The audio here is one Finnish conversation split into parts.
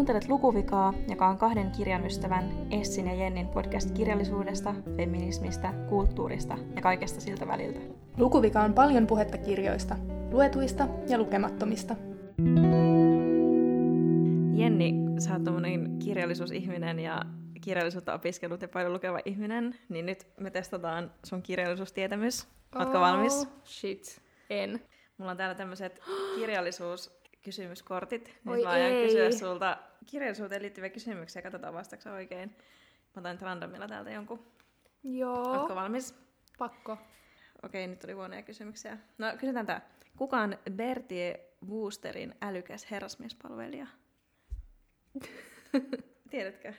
Kuuntelet Lukuvikaa, joka on kahden kirjan ystävän Essin ja Jennin podcast kirjallisuudesta, feminismistä, kulttuurista ja kaikesta siltä väliltä. Lukuvika on paljon puhetta kirjoista, luetuista ja lukemattomista. Jenni, sä oot kirjallisuusihminen ja kirjallisuutta opiskellut ja paljon lukeva ihminen, niin nyt me testataan sun kirjallisuustietämys. Ootko oh, valmis? shit, en. Mulla on täällä tämmöiset kirjallisuuskysymyskortit. Nyt Oi mä aion kysyä sulta kirjallisuuteen liittyviä kysymyksiä. Katsotaan vastaako oikein. Mä otan nyt randomilla täältä jonkun. Joo. Ootko valmis? Pakko. Okei, nyt tuli huonoja kysymyksiä. No, kysytään tää. Kuka on Bertie Woosterin älykäs herrasmiespalvelija? Tiedätkö?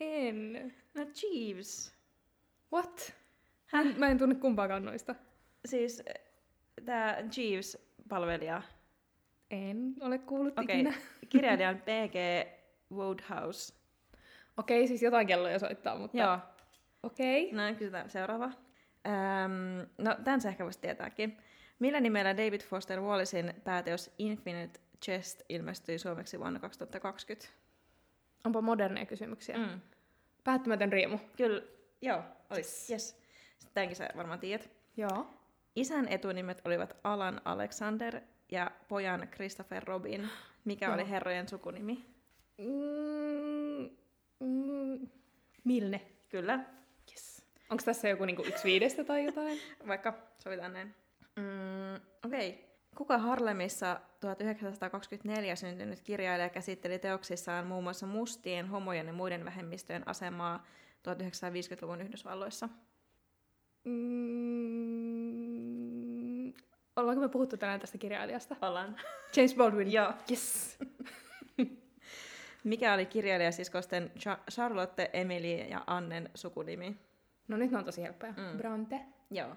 En. No Jeeves. What? Häh? Mä en tunne kumpaakaan noista. Siis tämä Jeeves-palvelija. En ole kuullut okay. ikinä. Kirjailija on P.G. Woodhouse. Okei, okay, siis jotain kelloja soittaa, mutta... Joo. Okei. Okay. No, kysytään seuraava. Öm, no, tämän sä ehkä voisi tietääkin. Millä nimellä David Foster Wallacein pääteos Infinite Chest ilmestyi suomeksi vuonna 2020? Onpa moderneja kysymyksiä. Mm. Päättymätön riemu. Kyllä, joo, olisi. Yes. Tämänkin sä varmaan tiedät. Joo. Isän etunimet olivat Alan Alexander ja pojan Christopher Robin. Mikä no. oli herrojen sukunimi? Mm, mm, Milne. Kyllä. Yes. Onko tässä joku niinku yksi viidestä tai jotain? Vaikka, sovitaan näin. Mm, Okei. Okay. Kuka Harlemissa 1924 syntynyt kirjailija käsitteli teoksissaan muun muassa mustien, homojen ja muiden vähemmistöjen asemaa 1950-luvun Yhdysvalloissa? Mm, ollaanko me puhuttu tänään tästä kirjailijasta? Ollaan. James Baldwin. Joo. Yes. Mikä oli kirjailijasiskosten Charlotte, Emily ja Annen sukunimi? No nyt ne on tosi helppoja. Mm. Bronte. Joo.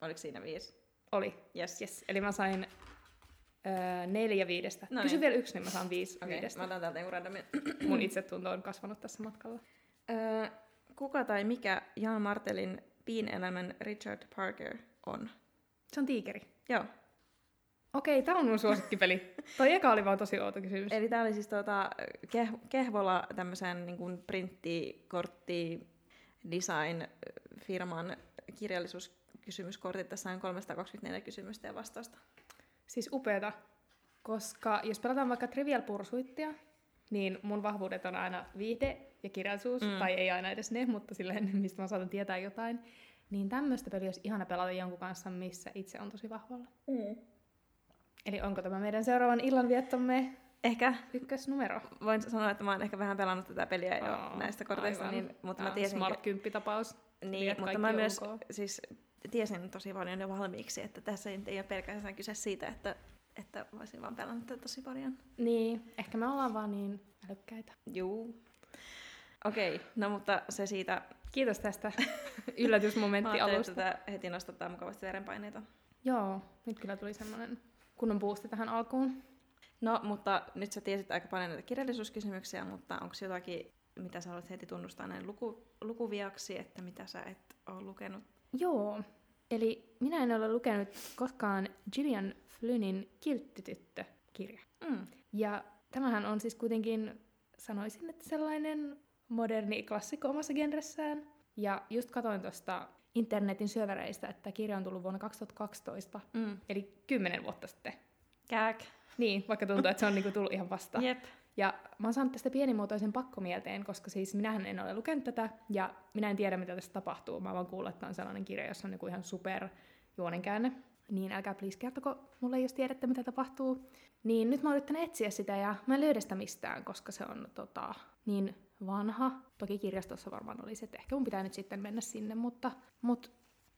Oliko siinä viisi? Oli. Yes. yes. Eli mä sain öö, neljä viidestä. No Kysy niin. vielä yksi, niin mä saan viisi okay. viidestä. Mä otan täältä joku randomin. Mun itsetunto on kasvanut tässä matkalla. Öö, kuka tai mikä Jan Martelin piinelämän Richard Parker on? Se on tiikeri. Joo. Okei, tää on mun suosikkipeli. Toi eka oli vaan tosi outo kysymys. Eli tää oli siis tuota, keh- Kehvola tämmöisen niin kuin printtikortti design firman kirjallisuuskysymyskortit. Tässä on 324 kysymystä ja vastausta. Siis upeata, koska jos pelataan vaikka Trivial Pursuittia, niin mun vahvuudet on aina viihde ja kirjallisuus, mm. tai ei aina edes ne, mutta silleen, mistä mä saatan tietää jotain. Niin tämmöistä peliä olisi ihana pelata jonkun kanssa, missä itse on tosi vahvalla. Mm. Eli onko tämä meidän seuraavan illanviettomme Ehkä. Ykkösnumero. Voin sanoa, että mä oon ehkä vähän pelannut tätä peliä jo oh, näistä korteista, niin, mutta mä tiesin... Smart 10 tapaus. Niin, mutta mä myös siis tiesin tosi paljon jo valmiiksi, että tässä ei ole pelkästään kyse siitä, että, että voisin vaan pelannut tätä tosi paljon. Niin, ehkä me ollaan vaan niin älykkäitä. Juu. Okei, okay, no mutta se siitä... Kiitos tästä yllätysmomentti alusta. että heti nostattaa mukavasti verenpaineita. Joo, nyt kyllä tuli semmoinen kunnon boosti tähän alkuun. No, mutta nyt sä tiesit aika paljon näitä kirjallisuuskysymyksiä, mutta onko jotakin, mitä sä haluat heti tunnustaa näin luku, lukuviaksi, että mitä sä et ole lukenut? Joo, eli minä en ole lukenut koskaan Gillian Flynnin Kilttityttö-kirja. Mm. Ja tämähän on siis kuitenkin, sanoisin, että sellainen moderni klassikko omassa genressään. Ja just katoin tuosta internetin syöväreistä, että kirja on tullut vuonna 2012, mm. eli kymmenen vuotta sitten. Kääk. Niin, vaikka tuntuu, että se on niinku tullut ihan vasta. Jep. Ja mä oon saanut tästä pienimuotoisen pakkomielteen, koska siis minähän en ole lukenut tätä, ja minä en tiedä, mitä tässä tapahtuu. Mä vaan kuullut, että on sellainen kirja, jossa on niinku ihan super juonenkäänne. Niin älkää please kertoko mulle, jos tiedätte, mitä tapahtuu. Niin nyt mä oon etsiä sitä, ja mä en löydä sitä mistään, koska se on tota, niin vanha. Toki kirjastossa varmaan olisi, että ehkä mun pitää nyt sitten mennä sinne, mutta, mutta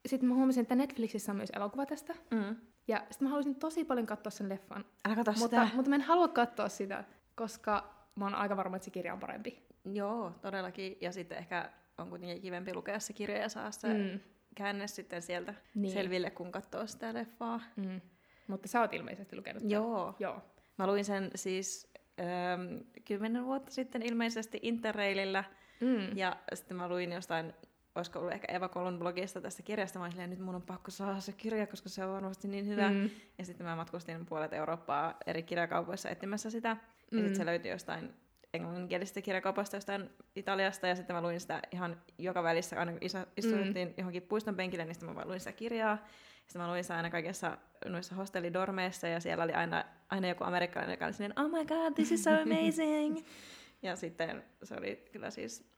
sitten mä huomasin, että Netflixissä on myös elokuva tästä. Mm. Ja sitten mä haluaisin tosi paljon katsoa sen leffan. Älä katso mutta, sitä. mutta mä en halua katsoa sitä, koska mä oon aika varma, että se kirja on parempi. Joo, todellakin. Ja sitten ehkä on kuitenkin kivempi lukea se kirja ja saa se mm. käänne sitten sieltä niin. selville, kun katsoo sitä leffaa. Mm. Mutta sä oot ilmeisesti lukenut Joo. Joo. Mä luin sen siis öö, kymmenen vuotta sitten ilmeisesti Interrailillä. Mm. Ja sitten mä luin jostain, olisiko ollut ehkä Eva Kolon blogista tästä kirjasta. Mä olin nyt mun on pakko saada se kirja, koska se on varmasti niin hyvä. Mm. Ja sitten mä matkustin puolet Eurooppaa eri kirjakaupoissa etsimässä sitä. Mm. Ja sitten se löytyi jostain englanninkielisestä kirjakaupasta jostain Italiasta, ja sitten mä luin sitä ihan joka välissä, aina kun isä istuttiin mm. johonkin puiston penkille, niin sitten mä vaan luin sitä kirjaa. Sitten mä luin aina kaikessa noissa hostellidormeissa, ja siellä oli aina, aina joku amerikkalainen, joka oli silleen, oh my god, this is so amazing! ja sitten se oli kyllä siis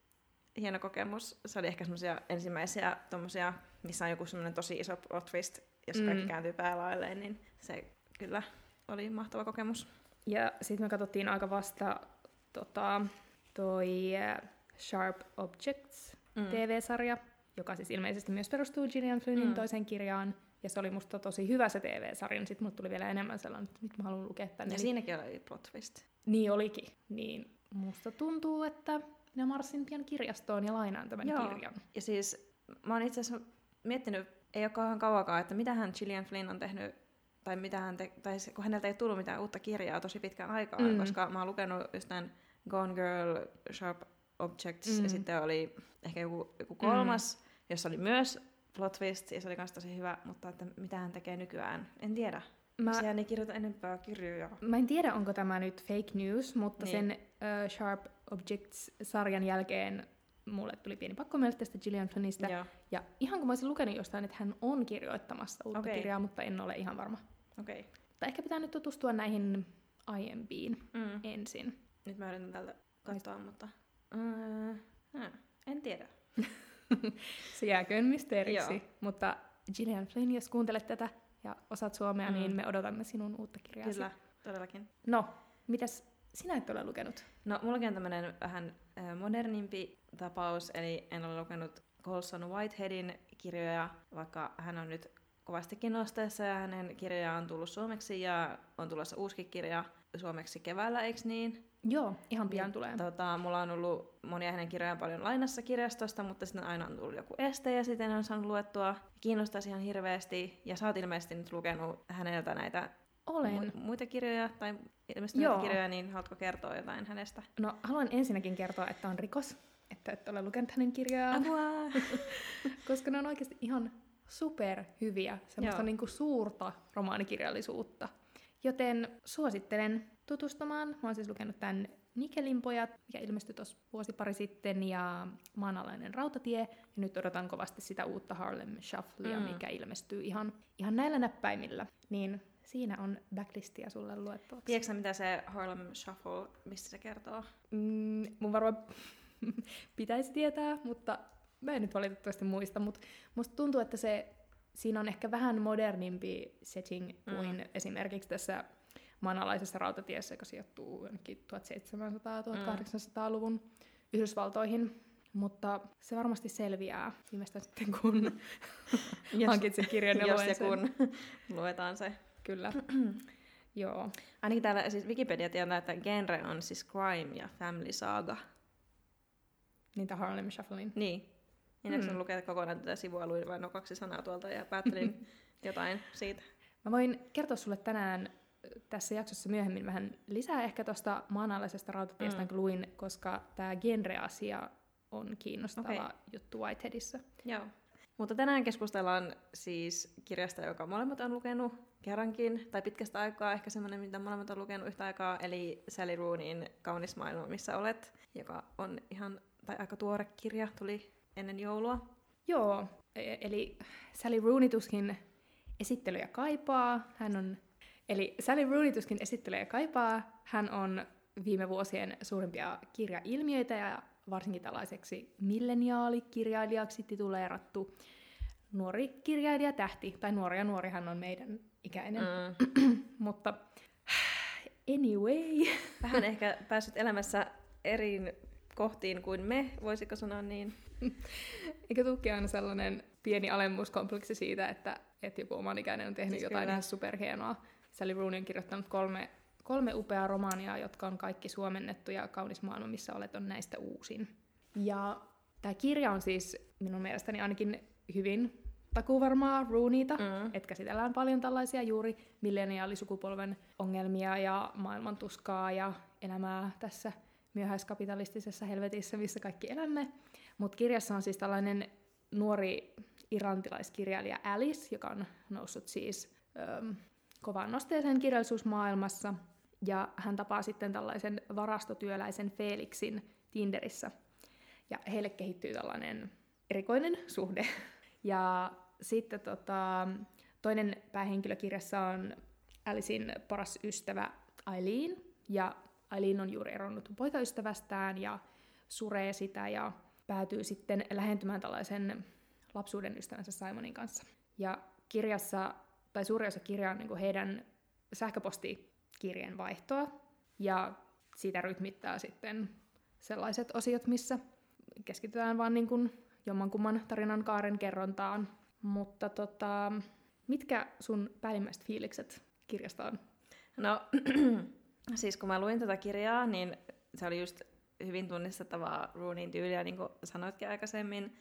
hieno kokemus. Se oli ehkä semmoisia ensimmäisiä tommosia, missä on joku semmoinen tosi iso plot twist, jos mm. kaikki kääntyy päälailleen, niin se kyllä oli mahtava kokemus. Ja sitten me katsottiin aika vasta tota, toi uh, Sharp Objects mm. TV-sarja, joka siis ilmeisesti myös perustuu Gillian Flynnin mm. toiseen kirjaan. Ja se oli musta tosi hyvä se TV-sarja, niin sitten mulle tuli vielä enemmän sellainen, että nyt mä haluan lukea tänne. Ja siinäkin oli plot twist. Niin olikin. Niin musta tuntuu, että minä marssin pian kirjastoon ja lainaan tämän Joo. kirjan. Ja siis mä oon itse asiassa miettinyt, ei ole kauan kauakaan, että mitä hän Gillian Flynn on tehnyt, tai, mitä hän te, tai kun häneltä ei tullut mitään uutta kirjaa tosi pitkään aikaan, mm. koska mä oon lukenut just tämän Gone Girl, Sharp Objects, mm. ja sitten oli ehkä joku, joku kolmas, mm. jossa oli myös plot twist, ja se oli myös tosi hyvä, mutta että mitä hän tekee nykyään, en tiedä. Mä, Sehän ei kirjoita enempää kirjoja. Mä en tiedä, onko tämä nyt fake news, mutta niin. sen uh, Sharp Objects-sarjan jälkeen mulle tuli pieni pakko tästä Gillian Flynnistä. Ja. ja ihan kun mä olisin lukenut jostain, että hän on kirjoittamassa uutta okay. kirjaa, mutta en ole ihan varma. Okei. Okay. Tai ehkä pitää nyt tutustua näihin aiempiin mm. ensin. Nyt mä yritän täältä katsoa, mutta... Uh, en tiedä. Se jääköön mysteeriksi. Mutta Gillian Flynn, jos kuuntelet tätä ja osaat suomea, niin mm. niin me odotamme sinun uutta kirjaa. Kyllä, todellakin. No, mitäs sinä et ole lukenut? No, mullakin on tämmöinen vähän modernimpi tapaus, eli en ole lukenut Colson Whiteheadin kirjoja, vaikka hän on nyt kovastikin nosteessa ja hänen kirjojaan on tullut suomeksi ja on tulossa uusi kirja suomeksi keväällä, eikö niin? Joo, ihan pian niin, tulee. Tota, mulla on ollut monia hänen kirjojaan paljon lainassa kirjastosta, mutta sitten aina on tullut joku este ja sitten on saanut luettua. Kiinnostaisi ihan hirveästi ja sä oot ilmeisesti nyt lukenut häneltä näitä Olen. Mu- muita kirjoja tai ilmeisesti Joo. kirjoja, niin haluatko kertoa jotain hänestä? No haluan ensinnäkin kertoa, että on rikos, että et ole lukenut hänen kirjaa. Koska ne on oikeasti ihan super hyviä, semmoista niinku suurta romaanikirjallisuutta. Joten suosittelen tutustumaan. Mä oon siis lukenut tämän Nikelin pojat, mikä ilmestyi tuossa vuosi pari sitten, ja Maanalainen rautatie. Ja nyt odotan kovasti sitä uutta Harlem Shufflea, mm. mikä ilmestyy ihan, ihan näillä näppäimillä. Niin siinä on backlistia sulle luettavaksi. Tiedätkö mitä se Harlem Shuffle, mistä se kertoo? Mm, mun varmaan pitäisi tietää, mutta mä en nyt valitettavasti muista, mutta musta tuntuu, että se, siinä on ehkä vähän modernimpi setting kuin mm. esimerkiksi tässä maanalaisessa rautatiessä, joka sijoittuu jonnekin 1700-1800-luvun Yhdysvaltoihin. Mutta se varmasti selviää viimeistään sitten, kun jos, hankit sen kirjan ja jos ja kun luetaan se. Kyllä. Joo. Ainakin täällä siis Wikipedia tietää, että genre on siis crime ja family saga. Niitä Harlem Shufflein. Niin. En hmm. lukea kokonaan tätä sivua, luin vain no kaksi sanaa tuolta ja päättelin jotain siitä. Mä voin kertoa sulle tänään tässä jaksossa myöhemmin vähän lisää ehkä tuosta maanalaisesta rautatiestä, mm. luin, koska tämä genre-asia on kiinnostava okay. juttu Whiteheadissa. Joo. Mutta tänään keskustellaan siis kirjasta, joka molemmat on lukenut kerrankin, tai pitkästä aikaa, ehkä semmoinen, mitä molemmat on lukenut yhtä aikaa, eli Sally Rooneyin Kaunis maailma, missä olet, joka on ihan, tai aika tuore kirja, tuli ennen joulua. Joo, e- eli Sally Rooney tuskin esittelyjä kaipaa. Hän on Eli Sally Rooney tuskin esittelee ja kaipaa. Hän on viime vuosien suurimpia kirjailmiöitä ja varsinkin tällaiseksi milleniaalikirjailijaksi tituleerattu nuori kirjailija tähti. Tai nuori ja nuori hän on meidän ikäinen. Mm. Mutta anyway. Vähän ehkä päässyt elämässä eri kohtiin kuin me, voisiko sanoa niin? Eikö tukki aina sellainen pieni alemmuuskompleksi siitä, että, että joku oman ikäinen on tehnyt siis jotain kyllä. ihan superhienoa. Sally Rooney on kirjoittanut kolme, kolme upeaa romaania, jotka on kaikki suomennettu ja Kaunis maailma, missä olet, on näistä uusin. Ja tämä kirja on siis minun mielestäni ainakin hyvin takuvarmaa Rooneyta, mm. että käsitellään paljon tällaisia juuri milleniaalisukupolven ongelmia ja maailmantuskaa ja elämää tässä myöhäiskapitalistisessa helvetissä, missä kaikki elämme. Mutta kirjassa on siis tällainen nuori irantilaiskirjailija Alice, joka on noussut siis kovaan nosteeseen kirjallisuusmaailmassa. ja hän tapaa sitten tällaisen varastotyöläisen Felixin Tinderissä. Ja heille kehittyy tällainen erikoinen suhde. Ja sitten tota, toinen päähenkilö kirjassa on Alicein paras ystävä Eileen, ja Eileen on juuri eronnut poikaystävästään ja suree sitä ja päätyy sitten lähentymään tällaisen lapsuuden ystävänsä Simonin kanssa. Ja kirjassa, tai suuri osa kirjaa on niin heidän sähköpostikirjeen vaihtoa, ja siitä rytmittää sitten sellaiset osiot, missä keskitytään vaan niin kuin jommankumman tarinan kaaren kerrontaan. Mutta tota, mitkä sun päällimmäiset fiilikset kirjasta on? No, siis kun mä luin tätä kirjaa, niin se oli just hyvin tunnistettavaa Roonin tyyliä, niin kuin sanoitkin aikaisemmin.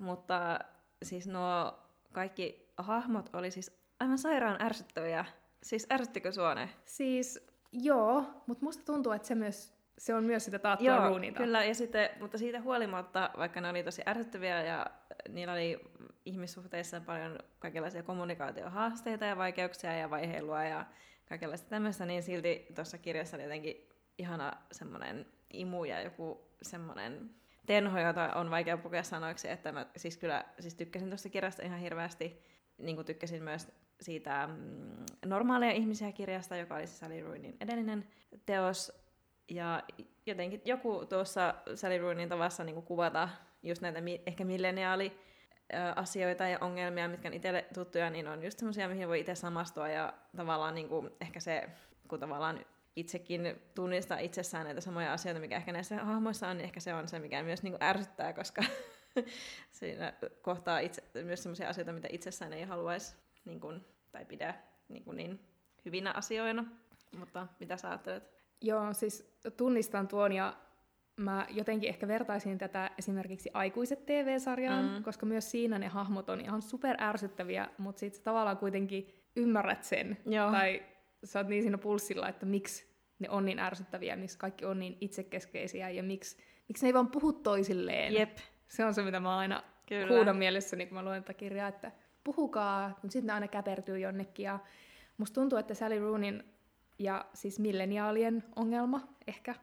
Mutta siis nuo kaikki hahmot oli siis aivan sairaan ärsyttäviä. Siis ärsyttikö sua ne? Siis joo, mutta musta tuntuu, että se, myös, se on myös sitä taattua Joo, Roonilta. kyllä. Ja sitten, mutta siitä huolimatta, vaikka ne oli tosi ärsyttäviä ja niillä oli ihmissuhteissa paljon kaikenlaisia kommunikaatiohaasteita ja vaikeuksia ja vaiheilua ja kaikenlaista tämmöistä, niin silti tuossa kirjassa oli jotenkin ihana semmoinen imu ja joku semmoinen tenho, jota on vaikea pukea sanoiksi, että mä siis kyllä siis tykkäsin tuosta kirjasta ihan hirveästi, niin kuin tykkäsin myös siitä mm, Normaaleja ihmisiä kirjasta, joka oli Sally Rooney edellinen teos, ja jotenkin joku tuossa Sally Rooneyn tavassa niin kuin kuvata just näitä ehkä milleniaali asioita ja ongelmia, mitkä on itselle tuttuja, niin on just semmoisia, mihin voi itse samastua ja tavallaan niin kuin ehkä se, kun tavallaan itsekin tunnistaa itsessään näitä samoja asioita, mikä ehkä näissä hahmoissa on, niin ehkä se on se, mikä myös niin kuin ärsyttää, koska siinä kohtaa itse, myös semmoisia asioita, mitä itsessään ei haluaisi niin kuin, tai pidä niin, kuin niin hyvinä asioina. Mutta mitä sä ajattelet? Joo, siis tunnistan tuon ja mä jotenkin ehkä vertaisin tätä esimerkiksi Aikuiset TV-sarjaan, mm. koska myös siinä ne hahmot on ihan super ärsyttäviä, mutta sitten tavallaan kuitenkin ymmärrät sen. Joo. Tai sä oot niin siinä pulssilla, että miksi ne on niin ärsyttäviä, miksi kaikki on niin itsekeskeisiä ja miksi, miksi ne ei vaan puhu toisilleen. Jep. Se on se, mitä mä aina Kyllä. huudan mielessäni, kun mä luen tätä kirjaa, että puhukaa, mutta sitten ne aina käpertyy jonnekin. Ja musta tuntuu, että Sally Roonin ja siis milleniaalien ongelma ehkä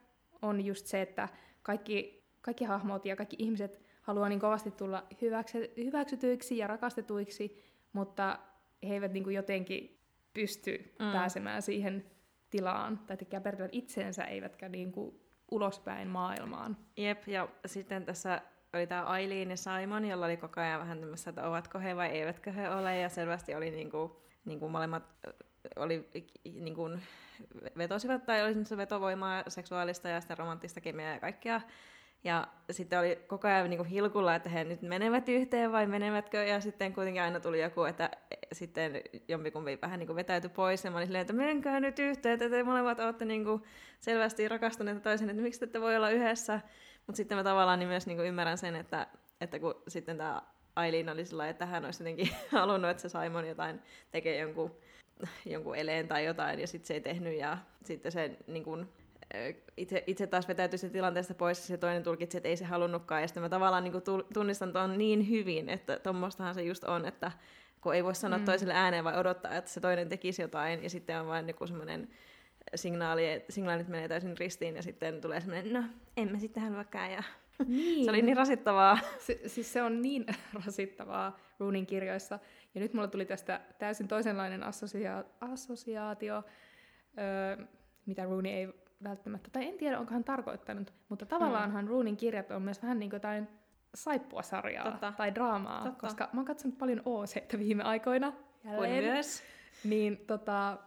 on just se, että kaikki, kaikki hahmot ja kaikki ihmiset haluaa niin kovasti tulla hyväksy, hyväksytyiksi ja rakastetuiksi, mutta he eivät niin kuin jotenkin pysty mm. pääsemään siihen tilaan, tai käpertyvät itseensä, eivätkä niin kuin ulospäin maailmaan. Jep, ja sitten tässä oli tämä Aileen ja Simon, jolla oli koko ajan vähän tämmöistä, että ovatko he vai eivätkö he ole, ja selvästi oli niinku, niinku molemmat oli niinku, vetosivat, tai oli se vetovoimaa seksuaalista ja sitä romanttista kemiaa ja kaikkea. Ja sitten oli koko ajan niin kuin hilkulla, että he nyt menevät yhteen vai menevätkö, ja sitten kuitenkin aina tuli joku, että sitten jompikumpi vähän niin kuin vetäytyi pois, ja mä olin silleen, että menkää nyt yhteen, että te molemmat olette niin kuin selvästi rakastuneita toisen, että miksi te voi olla yhdessä. Mutta sitten mä tavallaan niin myös niin kuin ymmärrän sen, että, että kun sitten tämä Aileen oli sillä että hän olisi jotenkin halunnut, että se Simon jotain tekee jonkun, jonkun eleen tai jotain, ja sitten se ei tehnyt, ja sitten se niin kuin, itse, itse taas vetäytyi se tilanteesta pois, ja se toinen tulkitsi, että ei se halunnutkaan, ja sitten mä tavallaan niin tunnistan tuon niin hyvin, että tuommoistahan se just on, että kun ei voi sanoa mm. toiselle ääneen, vai odottaa, että se toinen tekisi jotain, ja sitten on vain joku semmoinen signaali, signaalit menee täysin ristiin, ja sitten tulee semmoinen, no, en mä sitten haluakaan, ja niin. se oli niin rasittavaa. Se, siis se on niin rasittavaa Roonin kirjoissa. Ja nyt mulla tuli tästä täysin toisenlainen assosia- assosiaatio, öö, mitä Rooney ei välttämättä, tai en tiedä, onko hän tarkoittanut, mutta tavallaanhan mm. Roonin kirjat on myös vähän niin kuin jotain saippuasarjaa Totta. tai draamaa, Totta. koska mä oon katsonut paljon OC viime aikoina. Jälleen, Kuin myös. Niin tota,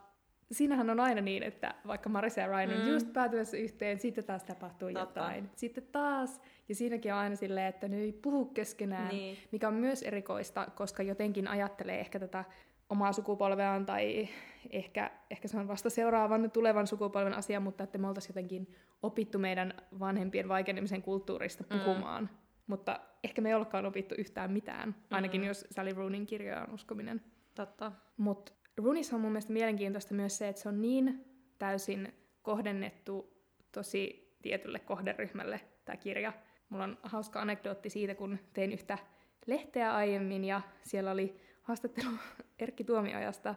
siinähän on aina niin, että vaikka Marissa ja Ryan on mm. just päätymässä yhteen, sitten taas tapahtuu Totta. jotain. Sitten taas, ja siinäkin on aina silleen, että ne ei puhu keskenään, niin. mikä on myös erikoista, koska jotenkin ajattelee ehkä tätä omaa sukupolveaan, tai ehkä, ehkä se on vasta seuraavan tulevan sukupolven asia, mutta että me oltaisiin jotenkin opittu meidän vanhempien vaikenemisen kulttuurista mm. puhumaan. Mm. Mutta ehkä me ei olekaan opittu yhtään mitään, ainakin mm. jos Sally Roonin kirjoja on uskominen. Totta. Mutta Runissa on mun mielestä mielenkiintoista myös se, että se on niin täysin kohdennettu tosi tietylle kohderyhmälle tämä kirja. Mulla on hauska anekdootti siitä, kun tein yhtä lehteä aiemmin ja siellä oli haastattelu Erkki Tuomiajasta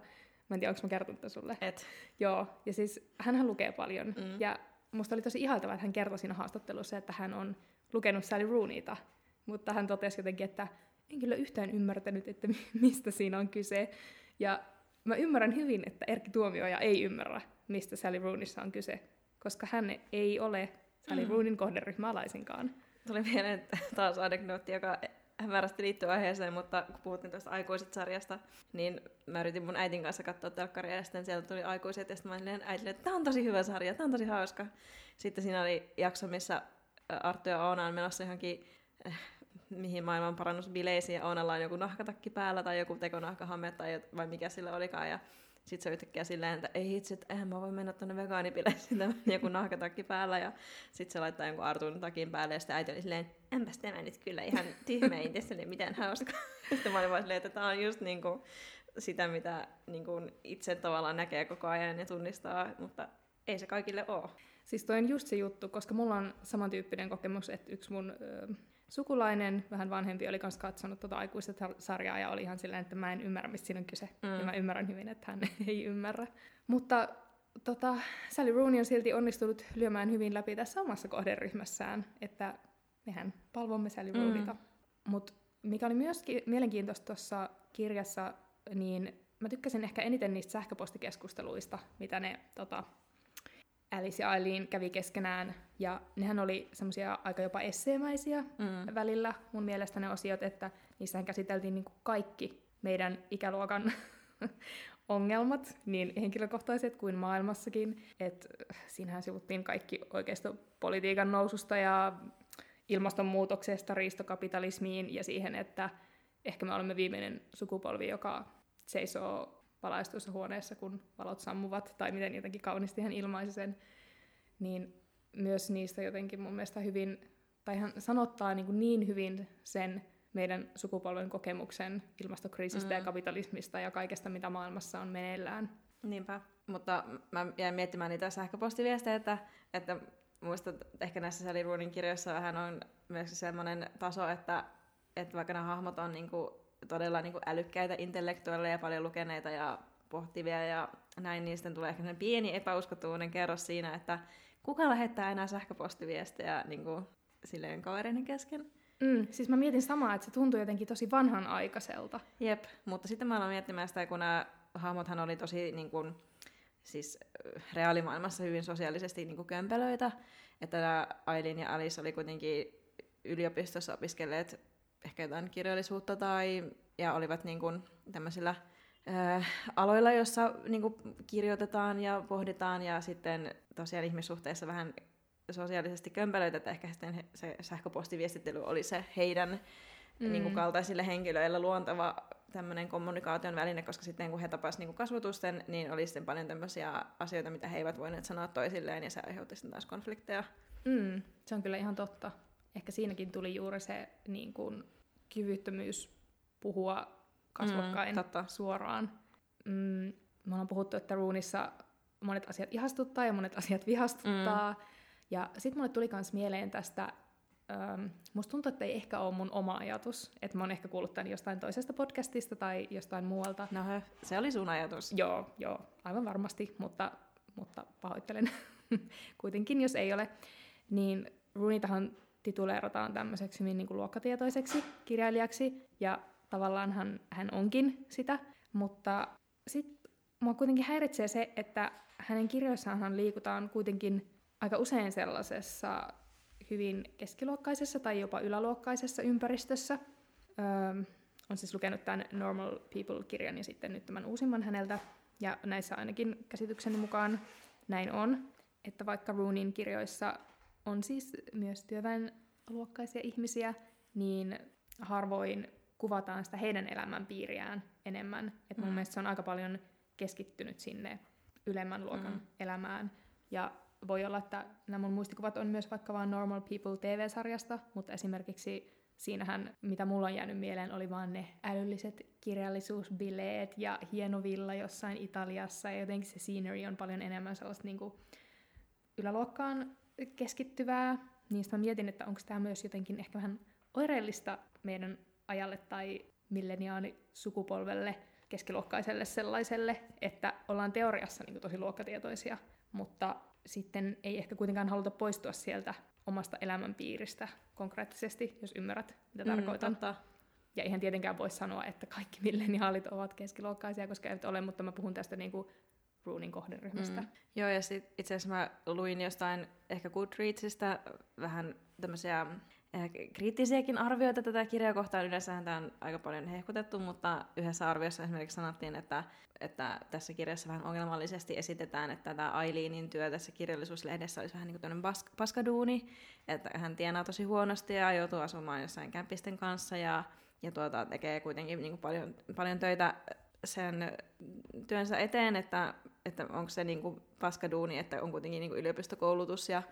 Mä en tiedä, onko mä kertonut sulle. Et. Joo, ja siis hän lukee paljon. Mm. Ja musta oli tosi ihailtavaa, että hän kertoi siinä haastattelussa, että hän on lukenut Sally Rooneyta. Mutta hän totesi jotenkin, että en kyllä yhtään ymmärtänyt, että mi- mistä siinä on kyse. Ja mä ymmärrän hyvin, että Erkki Tuomioja ei ymmärrä, mistä Sally Rooneyssa on kyse, koska hän ei ole Sally Mm. Rooneyn kohderyhmä alaisinkaan. Tuli mieleen taas anekdootti, joka hämärästi liittyy aiheeseen, mutta kun puhuttiin tuosta aikuiset-sarjasta, niin mä yritin mun äitin kanssa katsoa telkkaria ja sitten sieltä tuli aikuiset ja sitten mä olin äitille, että tää on tosi hyvä sarja, tää on tosi hauska. Sitten siinä oli jakso, missä Arttu ja Oona on menossa johonkin mihin maailman parannusbileisiin ja Oonalla on joku nahkatakki päällä tai joku tekonahkahame tai vai mikä sillä olikaan ja sitten se yhtäkkiä silleen, että ei itse, että eihän mä voi mennä tonne vegaanibileisiin tämän joku nahkatakki päällä ja sitten se laittaa jonkun Artun takin päälle ja sitten äiti oli silleen, enpäs tämä nyt kyllä ihan tyhmä, ei tässä ole mitään hauskaa. Sitten mä olin vaan silleen, että tämä on just niinku sitä, mitä niinku itse tavallaan näkee koko ajan ja tunnistaa, mutta ei se kaikille ole. Siis toi on just se juttu, koska mulla on samantyyppinen kokemus, että yksi mun sukulainen, vähän vanhempi, oli kanssa katsonut tuota aikuiset sarjaa ja oli ihan silleen, että mä en ymmärrä, mistä siinä on kyse. Mm. Mm. Ja mä ymmärrän hyvin, että hän ei ymmärrä. Mutta tota, Sally Rooney on silti onnistunut lyömään hyvin läpi tässä omassa kohderyhmässään, että mehän palvomme Sally Mm. Rooneyta. Mutta mikä oli myös ki- mielenkiintoista tuossa kirjassa, niin mä tykkäsin ehkä eniten niistä sähköpostikeskusteluista, mitä ne tota, Alice ja Eileen kävi keskenään. Ja nehän oli semmoisia aika jopa esseemäisiä Mm. välillä mun mielestä ne osiot, että niissähän käsiteltiin niin kaikki meidän ikäluokan ongelmat, niin henkilökohtaiset kuin maailmassakin. Et siinähän sivuttiin kaikki oikeistopolitiikan noususta ja ilmastonmuutoksesta riistokapitalismiin ja siihen, että ehkä me olemme viimeinen sukupolvi, joka seisoo valaistuissa huoneessa, kun valot sammuvat, tai miten jotenkin kauniisti hän ilmaisi sen, niin myös niistä jotenkin mun mielestä hyvin, tai hän sanottaa niin, kuin niin hyvin sen meidän sukupolven kokemuksen ilmastokriisistä mm. Ja kapitalismista ja kaikesta, mitä maailmassa on meneillään. Niinpä. Mutta mä jäin miettimään niitä sähköpostiviestejä, että, että muistat, että ehkä näissä Sally Roonin kirjoissa vähän on myös semmoinen taso, että, että vaikka nämä hahmot on niinku todella niinku älykkäitä intellektuaaleja ja paljon lukeneita ja pohtivia ja näin, niin sitten tulee ehkä pieni epäuskottavuuden kerros siinä, että kuka lähettää enää sähköpostiviestejä niinku silleen kavereiden kesken. Mm, siis mä mietin samaa, että se tuntuu jotenkin tosi vanhanaikaiselta. Jep, mutta sitten mä aloin miettimään sitä, kun nämä hahmothan oli tosi niin kuin, siis äh, reaalimaailmassa hyvin sosiaalisesti niin kuin kömpelöitä, että nämä Aileen ja Alice oli kuitenkin yliopistossa opiskelleet ehkä jotain kirjallisuutta tai, ja olivat niin kuin tämmöisillä äh, aloilla, jossa niin kuin kirjoitetaan ja pohditaan ja sitten tosiaan ihmissuhteissa vähän sosiaalisesti kömpelöitä, että ehkä sitten he- se sähköpostiviestittely oli se heidän mm. niin kuin kaltaisille henkilöille luontava tämmöinen kommunikaation väline, koska sitten kun he tapasivat niin kasvotusten, niin oli sitten paljon tämmöisiä asioita, mitä he eivät voineet sanoa toisilleen, ja se aiheutti sitten taas konflikteja. Mm, se on kyllä ihan totta. Ehkä siinäkin tuli juuri se niin kuin, kyvyttömyys puhua kasvokkain Mm, totta. suoraan. Mm, me ollaan puhuttu, että ruunissa monet asiat ihastuttaa ja monet asiat vihastuttaa. Mm. Ja sitten mulle tuli myös mieleen tästä, ähm, musta tuntuu, että ei ehkä ole mun oma ajatus, että mä oon ehkä kuullut tämän jostain toisesta podcastista tai jostain muualta. No hö, se oli sun ajatus. Joo, joo, aivan varmasti, mutta, mutta pahoittelen kuitenkin, jos ei ole. Niin Rooneytahan tituleerataan tämmöiseksi hyvin niin kuin luokkatietoiseksi kirjailijaksi, ja tavallaan hän, hän onkin sitä, mutta sitten mua kuitenkin häiritsee se, että hänen kirjoissaanhan liikutaan kuitenkin aika usein sellaisessa hyvin keskiluokkaisessa tai jopa yläluokkaisessa ympäristössä. Öö, on siis lukenut tämän Normal People-kirjan ja sitten nyt tämän uusimman häneltä. Ja näissä ainakin käsitykseni mukaan näin on, että vaikka Roonin kirjoissa on siis myös työväenluokkaisia ihmisiä, niin harvoin kuvataan sitä heidän elämänpiiriään enemmän. Et mun Mm. mielestä se on aika paljon keskittynyt sinne ylemmän luokan Mm. elämään. Ja voi olla, että nämä mun muistikuvat on myös vaikka vaan Normal People TV-sarjasta, mutta esimerkiksi siinähän, mitä mulla on jäänyt mieleen, oli vaan ne älylliset kirjallisuusbileet ja hieno villa jossain Italiassa, ja jotenkin se scenery on paljon enemmän sellaista niin kuin yläluokkaan keskittyvää. Niistä mä mietin, että onko tämä myös jotenkin ehkä vähän oireellista meidän ajalle tai milleniaani sukupolvelle keskiluokkaiselle sellaiselle, että ollaan teoriassa niin tosi luokkatietoisia, mutta sitten ei ehkä kuitenkaan haluta poistua sieltä omasta elämänpiiristä konkreettisesti, jos ymmärrät, mitä mm, tarkoitan. Totta. Ja ihan tietenkään voi sanoa, että kaikki milleniaalit ovat keskiluokkaisia, koska eivät ole, mutta mä puhun tästä niin kuin Roonin kohderyhmästä. Mm. Joo, ja sit itse asiassa mä luin jostain ehkä Goodreadsista vähän tämmöisiä kriittisiäkin arvioita tätä kirjaa kohtaan. Yleensähän tämä on aika paljon hehkutettu, mutta yhdessä arviossa esimerkiksi sanottiin, että, että tässä kirjassa vähän ongelmallisesti esitetään, että tämä Aileenin työ tässä kirjallisuuslehdessä olisi vähän niin kuin bas- paskaduuni, että hän tienaa tosi huonosti ja joutuu asumaan jossain kämpisten kanssa ja, ja tuota, tekee kuitenkin niin kuin paljon, paljon töitä sen työnsä eteen, että, että onko se niin kuin paskaduuni, että on kuitenkin niin kuin yliopistokoulutus ja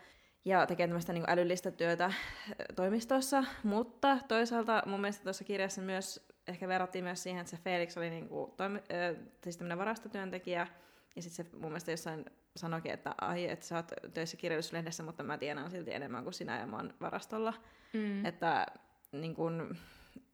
ja tekee tämmöistä niin älyllistä työtä toimistossa, mutta toisaalta mun mielestä tuossa kirjassa myös ehkä verrattiin myös siihen, että se Felix oli niin kuin toimi, äh, siis tämmöinen varastotyöntekijä, ja sitten se mun mielestä jossain sanoikin, että ai, että sä oot töissä kirjallisuuslehdessä, mutta mä tiedän silti enemmän kuin sinä ja mä oon varastolla. Mm. Että niin kun,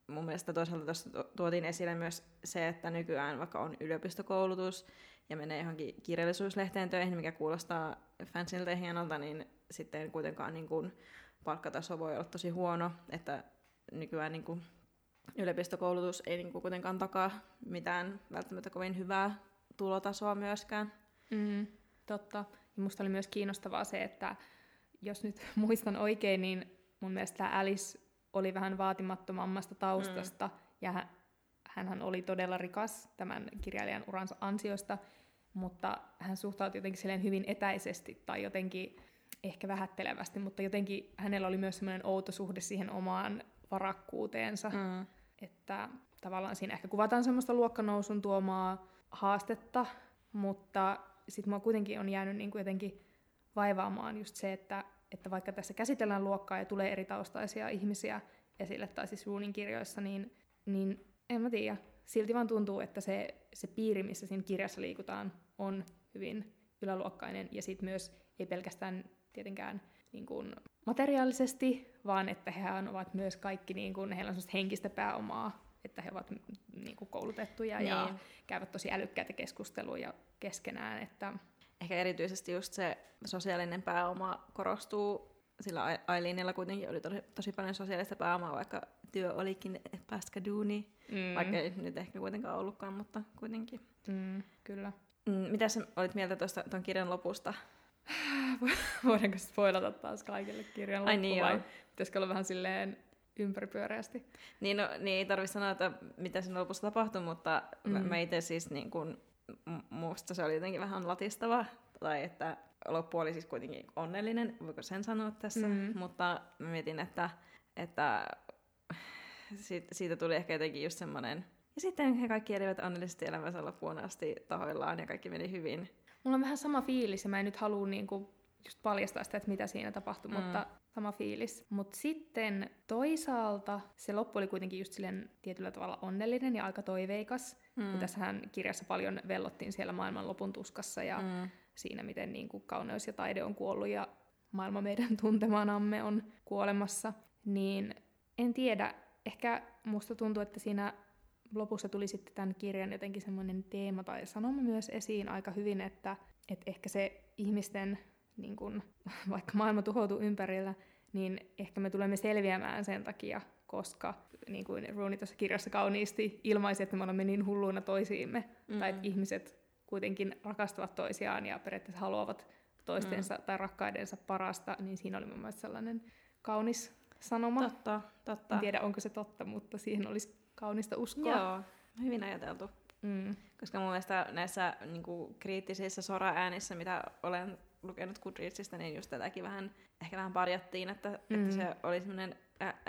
mun mielestä toisaalta tuossa tuotiin esille myös se, että nykyään vaikka on yliopistokoulutus ja menee johonkin kirjallisuuslehteen töihin, mikä kuulostaa fansilta ja hienolta, niin sitten kuitenkaan niin kuin, palkkataso voi olla tosi huono, että nykyään niin kuin, yliopistokoulutus ei niin kuin, kuitenkaan takaa mitään välttämättä kovin hyvää tulotasoa myöskään. Mm, totta. Ja musta oli myös kiinnostavaa se, että jos nyt muistan oikein, niin mun mielestä Alice oli vähän vaatimattomammasta taustasta, mm. ja hän oli todella rikas tämän kirjailijan uransa ansiosta, mutta hän suhtautui jotenkin hyvin etäisesti tai jotenkin ehkä vähättelevästi, mutta jotenkin hänellä oli myös semmoinen outo suhde siihen omaan varakkuuteensa, mm. että tavallaan siinä ehkä kuvataan semmoista luokkanousun tuomaa haastetta, mutta sitten mua kuitenkin on jäänyt niin kuin jotenkin vaivaamaan just se, että, että vaikka tässä käsitellään luokkaa ja tulee eri taustaisia ihmisiä esille, tai siis Roonin kirjoissa, niin, niin en mä tiedä. Silti vaan tuntuu, että se, se piiri, missä siinä kirjassa liikutaan, on hyvin yläluokkainen, ja sitten myös ei pelkästään tietenkään niin kuin materiaalisesti, vaan että he ovat myös kaikki, niin kuin, heillä on henkistä pääomaa, että he ovat niin kuin koulutettuja niin. ja käyvät tosi älykkäitä keskusteluja keskenään. Että... Ehkä erityisesti just se sosiaalinen pääoma korostuu, sillä Aileenilla kuitenkin oli tosi, tosi paljon sosiaalista pääomaa, vaikka työ olikin paskaduuni, mm. vaikka ei nyt ehkä kuitenkaan ollutkaan, mutta kuitenkin. Mm, kyllä. Mm, mitä sä olit mieltä tuosta tuon kirjan lopusta? Voidaanko spoilata taas kaikille kirjan loppu niin vai pitäisikö olla vähän silleen ympäripyöreästi? Niin, no, niin ei tarvitse sanoa, että mitä siinä lopussa tapahtui, mutta mm. mä itse siis niin kun, musta se oli jotenkin vähän latistava, tai että loppu oli siis kuitenkin onnellinen, voiko sen sanoa tässä, mm. mutta mä mietin, että, että siitä, siitä tuli ehkä jotenkin just semmoinen, ja sitten he kaikki elivät onnellisesti elämänsä loppuun asti tahoillaan ja kaikki meni hyvin. Mulla on vähän sama fiilis ja mä en nyt halua niinku just paljastaa sitä, että mitä siinä tapahtui, mm. mutta sama fiilis. Mutta sitten toisaalta se loppu oli kuitenkin just silleen tietyllä tavalla onnellinen ja aika toiveikas. Mm. Tässähän kirjassa paljon vellottiin siellä maailman lopun tuskassa ja mm. siinä, miten niin kuin kauneus ja taide on kuollut ja maailma meidän tuntemanamme on kuolemassa. Niin en tiedä, ehkä musta tuntuu, että siinä lopussa tuli sitten tämän kirjan jotenkin semmoinen teema tai sanoma myös esiin aika hyvin, että, että ehkä se ihmisten, niin kun, vaikka maailma tuhoutuu ympärillä, niin ehkä me tulemme selviämään sen takia, koska niin kuin Rooney tuossa kirjassa kauniisti ilmaisi, että me olemme niin hulluina toisiimme, mm-hmm. tai että ihmiset kuitenkin rakastavat toisiaan ja periaatteessa haluavat toistensa mm. tai rakkaidensa parasta, niin siinä oli mun mielestä sellainen kaunis sanoma. Totta, totta. En tiedä, onko se totta, mutta siihen olisi kaunista uskoa. Joo, hyvin ajateltu. Mm. Koska mun mielestä näissä niin kuin, kriittisissä sora-äänissä, mitä olen lukenut Goodreadsista, niin just tätäkin vähän, ehkä vähän parjattiin, että, mm. että se oli semmoinen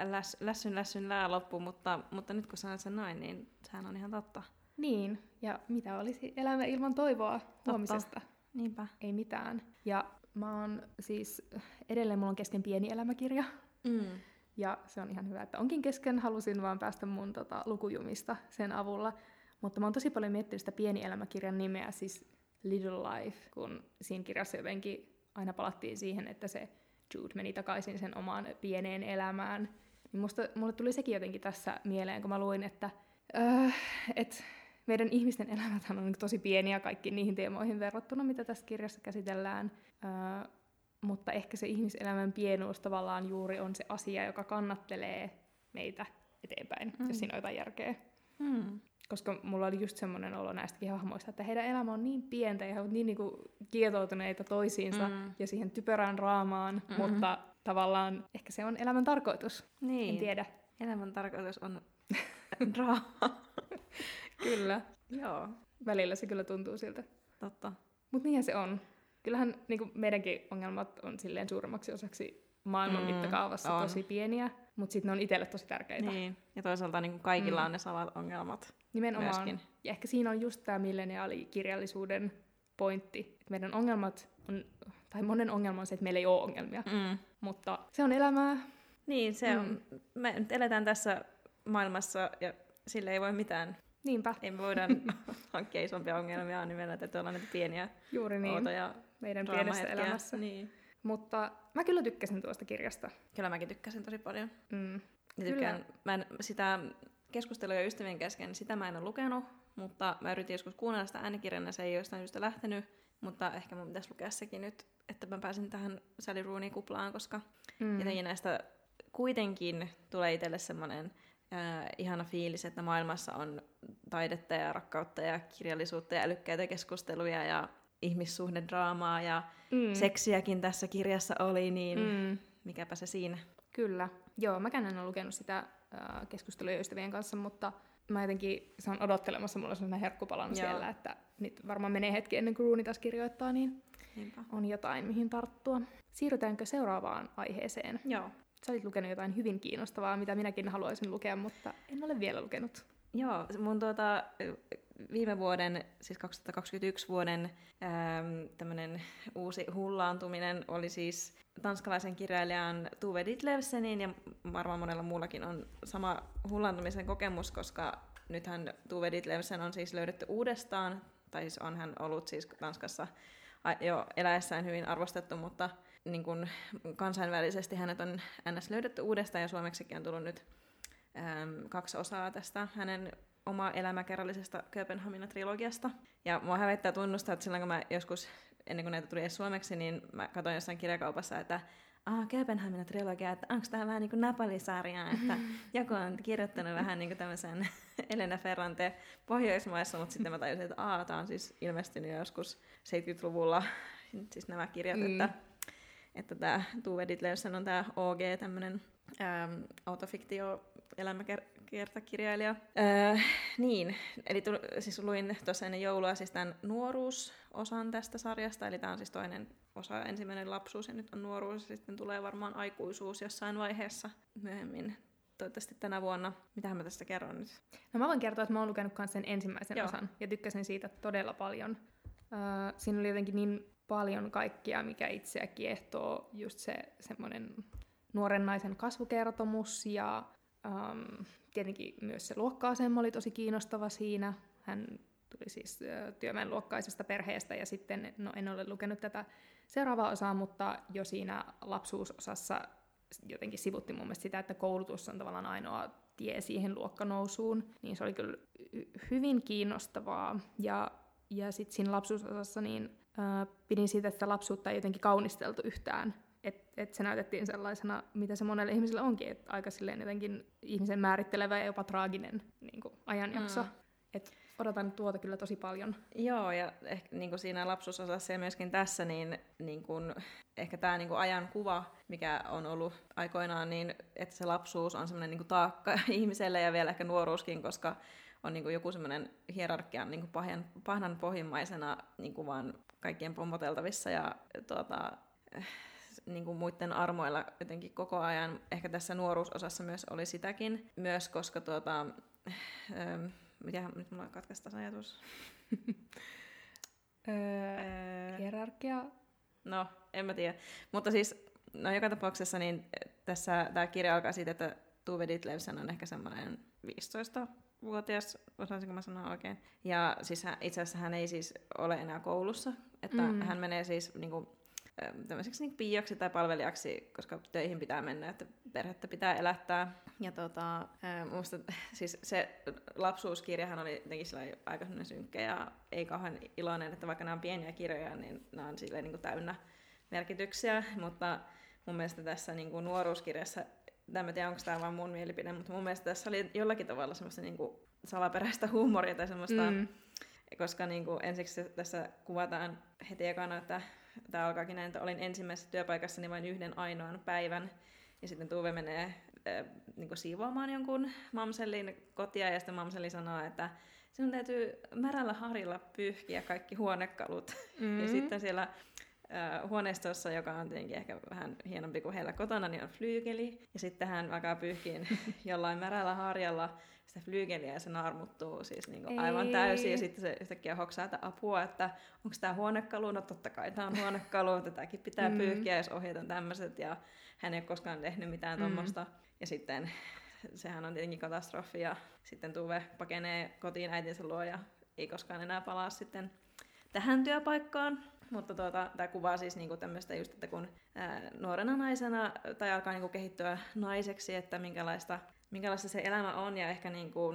läs, lässyn lässyn lää loppu, mutta, mutta nyt kun sanot sen noin, niin sehän on ihan totta. Niin, ja mitä olisi elämä ilman toivoa totta. huomisesta? Niinpä. Ei mitään. Ja mä oon siis, edelleen mulla on kesken pieni elämäkirja. Mm. Ja se on ihan hyvä, että onkin kesken. Halusin vaan päästä mun tota, lukujumista sen avulla. Mutta mä oon tosi paljon miettinyt sitä pieni elämäkirjan nimeä, siis Little Life, kun siinä kirjassa jotenkin aina palattiin siihen, että se Jude meni takaisin sen omaan pieneen elämään. Niin musta, mulle tuli sekin jotenkin tässä mieleen, kun mä luin, että, äh, et, meidän ihmisten elämät on tosi pieniä kaikki niihin teemoihin verrattuna, mitä tässä kirjassa käsitellään. Öö, mutta ehkä se ihmiselämän pienuus tavallaan juuri on se asia, joka kannattelee meitä eteenpäin, mm. jos siinä on jotain järkeä. Mm. Koska mulla oli just semmoinen olo näistäkin hahmoista, että heidän elämä on niin pientä ja he ovat niin niinku kietoutuneita toisiinsa mm. ja siihen typerään raamaan, mm-hmm. mutta tavallaan ehkä se on elämän tarkoitus. Niin. En tiedä. Elämän tarkoitus on draama. kyllä. Joo. Välillä se kyllä tuntuu siltä. Totta. Mutta niinhän se on. Kyllähän niin meidänkin ongelmat on silleen suuremmaksi osaksi maailman mm, mittakaavassa on. tosi pieniä, mutta sitten ne on itselle tosi tärkeitä. Niin, ja toisaalta niin kuin kaikilla mm. on ne samat ongelmat Nimenomaan. Myöskin. Ja ehkä siinä on just tämä milleniaalikirjallisuuden pointti, että meidän ongelmat on, tai monen ongelma on se, että meillä ei ole ongelmia, mm. mutta se on elämää. Niin, se mm. on. Me nyt eletään tässä maailmassa ja sille ei voi mitään. Niinpä. Ei me voida hankkia isompia ongelmia, niin meillä täytyy olla näitä pieniä Juuri niin. outoja meidän pienessä elämässä. Niin. Mutta mä kyllä tykkäsin tuosta kirjasta. Kyllä mäkin tykkäsin tosi paljon. Mm. Ja tykkään, kyllä. mä en, sitä keskusteluja ystävien kesken, sitä mä en ole lukenut, mutta mä yritin joskus kuunnella sitä äänikirjana, se ei jostain syystä lähtenyt, mutta ehkä mun pitäisi lukea sekin nyt, että mä pääsin tähän Sally Rooney kuplaan, koska mm. jotenkin näistä kuitenkin tulee itselle semmoinen äh, ihana fiilis, että maailmassa on taidetta ja rakkautta ja kirjallisuutta ja älykkäitä keskusteluja ja ihmissuhdedraamaa ja mm. seksiäkin tässä kirjassa oli, niin mm. mikäpä se siinä. Kyllä. Joo, mäkään en ole lukenut sitä äh, keskusteluja ystävien kanssa, mutta mä jotenkin saan odottelemassa, mulla on sellainen herkkupalan Joo. siellä, että nyt varmaan menee hetki ennen kuin Ruuni taas kirjoittaa, niin Niinpä. on jotain, mihin tarttua. Siirrytäänkö seuraavaan aiheeseen? Joo. Sä olit lukenut jotain hyvin kiinnostavaa, mitä minäkin haluaisin lukea, mutta en ole vielä lukenut. Joo, mun tuota, viime vuoden, siis 2021 vuoden ähm, tämmöinen uusi hullaantuminen oli siis tanskalaisen kirjailijan Tuve Ditlevsenin ja varmaan monella muullakin on sama hullaantumisen kokemus, koska nythän Tuve Ditlevsen on siis löydetty uudestaan, tai siis on hän ollut siis Tanskassa jo eläessään hyvin arvostettu, mutta niin kuin kansainvälisesti hänet on ns. löydetty uudestaan ja suomeksikin on tullut nyt äm, kaksi osaa tästä hänen oma elämäkerrallisesta Kööpenhamina-trilogiasta. Ja mua hävettää tunnustaa, että silloin kun mä joskus, ennen kuin näitä tuli edes suomeksi, niin mä katsoin jossain kirjakaupassa, että ah, Kööpenhamina trilogia, että onko tämä vähän niin kuin Napoli-sarja, että joku on kirjoittanut vähän niin kuin tämmöisen Elena Ferrante Pohjoismaissa, mutta sitten mä tajusin, että ah, tämä on siis ilmestynyt joskus 70-luvulla, siis nämä kirjat, mm. että, että tämä Tuve Ditlevsen on tämä OG, tämmöinen ähm, autofiktio elämäkertakirjailija. Öö, niin, eli tuli, siis luin tuossa ennen joulua siis tämän nuoruusosan tästä sarjasta, eli tämä on siis toinen osa, ensimmäinen lapsuus ja nyt on nuoruus, ja sitten tulee varmaan aikuisuus jossain vaiheessa myöhemmin toivottavasti tänä vuonna. Mitähän mä tästä kerron nyt? No mä voin kertoa, että mä oon lukenut myös sen ensimmäisen Joo. osan ja tykkäsin siitä todella paljon. Öö, siinä oli jotenkin niin paljon kaikkia, mikä itseä kiehtoo, just se semmoinen nuoren naisen kasvukertomus ja um, tietenkin myös se luokka-asema oli tosi kiinnostava siinä. Hän tuli siis työmäen luokkaisesta perheestä ja sitten, no en ole lukenut tätä seuraavaa osaa, mutta jo siinä lapsuusosassa jotenkin sivutti mun mielestä sitä, että koulutus on tavallaan ainoa tie siihen luokkanousuun, niin se oli kyllä hyvin kiinnostavaa. Ja, ja sitten siinä lapsuusosassa niin äh, pidin siitä, että lapsuutta ei jotenkin kaunisteltu yhtään että et se näytettiin sellaisena, mitä se monelle ihmiselle onkin, että aika silleen jotenkin ihmisen määrittelevä ja jopa traaginen niin kuin, ajanjakso. Mm. Et odotan tuota kyllä tosi paljon. Joo, ja ehkä niin kuin siinä lapsuusosassa ja myöskin tässä, niin, niin kuin, ehkä tämä niin kuin ajan kuva, mikä on ollut aikoinaan, niin että se lapsuus on semmoinen niin taakka ihmiselle ja vielä ehkä nuoruuskin, koska on niin kuin joku semmoinen hierarkian niin kuin pahjan, pahnan pohjimmaisena niin kuin vaan kaikkien pommoteltavissa ja tuota, niin kuin muiden armoilla jotenkin koko ajan. Ehkä tässä nuoruusosassa myös oli sitäkin, myös koska tuota, ähm, mitä nyt mulla katkaista ajatus? öö, hierarkia? No, en mä tiedä. Mutta siis, no joka tapauksessa niin tässä tämä kirja alkaa siitä, että Tuve Ditlevsen on ehkä semmoinen 15-vuotias, osaisinko mä sanoa oikein. Ja siis hän, itse asiassa hän ei siis ole enää koulussa, että mm. hän menee siis niin kuin, tämmöiseksi niin piiaksi tai palvelijaksi, koska töihin pitää mennä, että perhettä pitää elättää. Ja tota, musta, siis se lapsuuskirjahan oli jotenkin aika synkkä ja ei kauhean iloinen, että vaikka nämä on pieniä kirjoja, niin nämä on silleen niin kuin täynnä merkityksiä, mutta mun mielestä tässä niin kuin nuoruuskirjassa, en tiedä onko tämä vain mun mielipide, mutta mun mielestä tässä oli jollakin tavalla semmoista niin kuin salaperäistä huumoria tai semmoista, mm. koska niin kuin ensiksi tässä kuvataan heti ekana, että tämä alkaakin näin, että olin ensimmäisessä työpaikassani vain yhden ainoan päivän, ja sitten Tuve menee äh, niin kuin siivoamaan jonkun mamsellin kotia, ja sitten mamselli sanoo, että sinun täytyy märällä harilla pyyhkiä kaikki huonekalut. Mm-hmm. Ja sitten siellä huoneistossa, joka on tietenkin ehkä vähän hienompi kuin heillä kotona, niin on flyykeli. Ja sitten hän alkaa pyyhkiä jollain märällä harjalla sitä flyygeliä ja se naarmuttuu siis niin kuin aivan täysin. Ja sitten se yhtäkkiä hoksaa että apua, että onko tämä huonekalu? No totta kai tämä on huonekalu, tätäkin pitää mm. pyyhkiä, jos ohjeet on tämmöiset. Ja hän ei ole koskaan tehnyt mitään mm. tuommoista. Ja sitten sehän on tietenkin katastrofi. Ja sitten Tuve pakenee kotiin äitinsä luo ja ei koskaan enää palaa sitten tähän työpaikkaan. Mutta tuota, tämä kuvaa siis niinku tämmöistä just, että kun ää, nuorena naisena tai alkaa niinku kehittyä naiseksi, että minkälaista, minkälaista se elämä on ja ehkä niinku,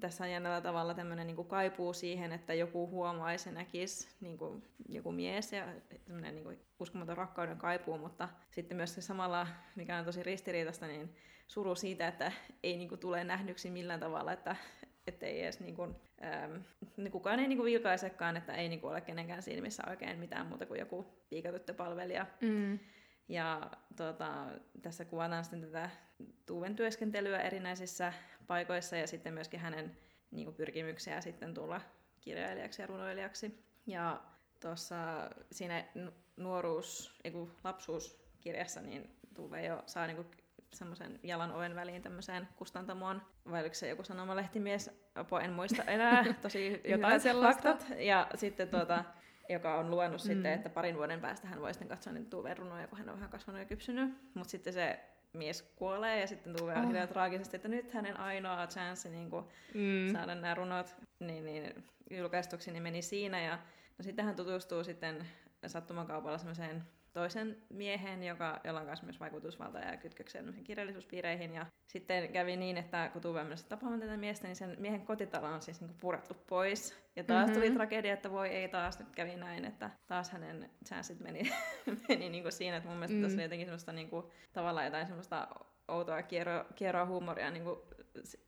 tässä on jännällä tavalla tämmöinen niinku kaipuu siihen, että joku huomaisi ja näkisi niinku, joku mies ja tämmöinen niinku uskomaton rakkauden kaipuu, mutta sitten myös se samalla, mikä on tosi ristiriitaista, niin suru siitä, että ei niinku tule nähdyksi millään tavalla, että että ei edes niin kuin, ähm, niin kukaan ei niin kuin vilkaisekaan, että ei niin kuin ole kenenkään silmissä oikein mitään muuta kuin joku piikatyttöpalvelija. Mm. Ja tota, tässä kuvataan sitten tätä Tuuven työskentelyä erinäisissä paikoissa ja sitten myöskin hänen niin kuin pyrkimyksiä sitten tulla kirjailijaksi ja runoilijaksi. Ja tuossa siinä nuoruus, ei lapsuuskirjassa, niin Tuve jo saa niin kuin semmoisen jalan oven väliin tämmöiseen kustantamoon, vai oliko se joku sanomalehtimies, apua en muista enää, tosi jotain sellaista. Ja sitten tuota, joka on luonut mm. sitten, että parin vuoden päästä hän voi sitten katsoa niitä tuuverunoja, kun hän on vähän kasvanut ja kypsynyt. Mutta sitten se mies kuolee ja sitten Tuve on oh. traagisesti, että nyt hänen ainoa chanssi niin mm. saada nämä runot niin, niin, julkaistuksi niin meni siinä. Ja no, sitten hän tutustuu sitten sattumakaupalla semmoiseen toisen miehen, joka, jolla on myös vaikutusvalta ja kytköksiä kirjallisuuspiireihin. Ja sitten kävi niin, että kun Tuve mennessä tapaamaan tätä miestä, niin sen miehen kotitalo on siis niinku purettu pois. Ja taas mm-hmm. tuli tragedia, että voi ei taas nyt kävi näin, että taas hänen chanssit meni, meni niinku siinä. Että mun mielestä mm. tässä oli jotenkin semmoista niinku, tavallaan jotain semmoista outoa kierroa, kierroa huumoria niinku,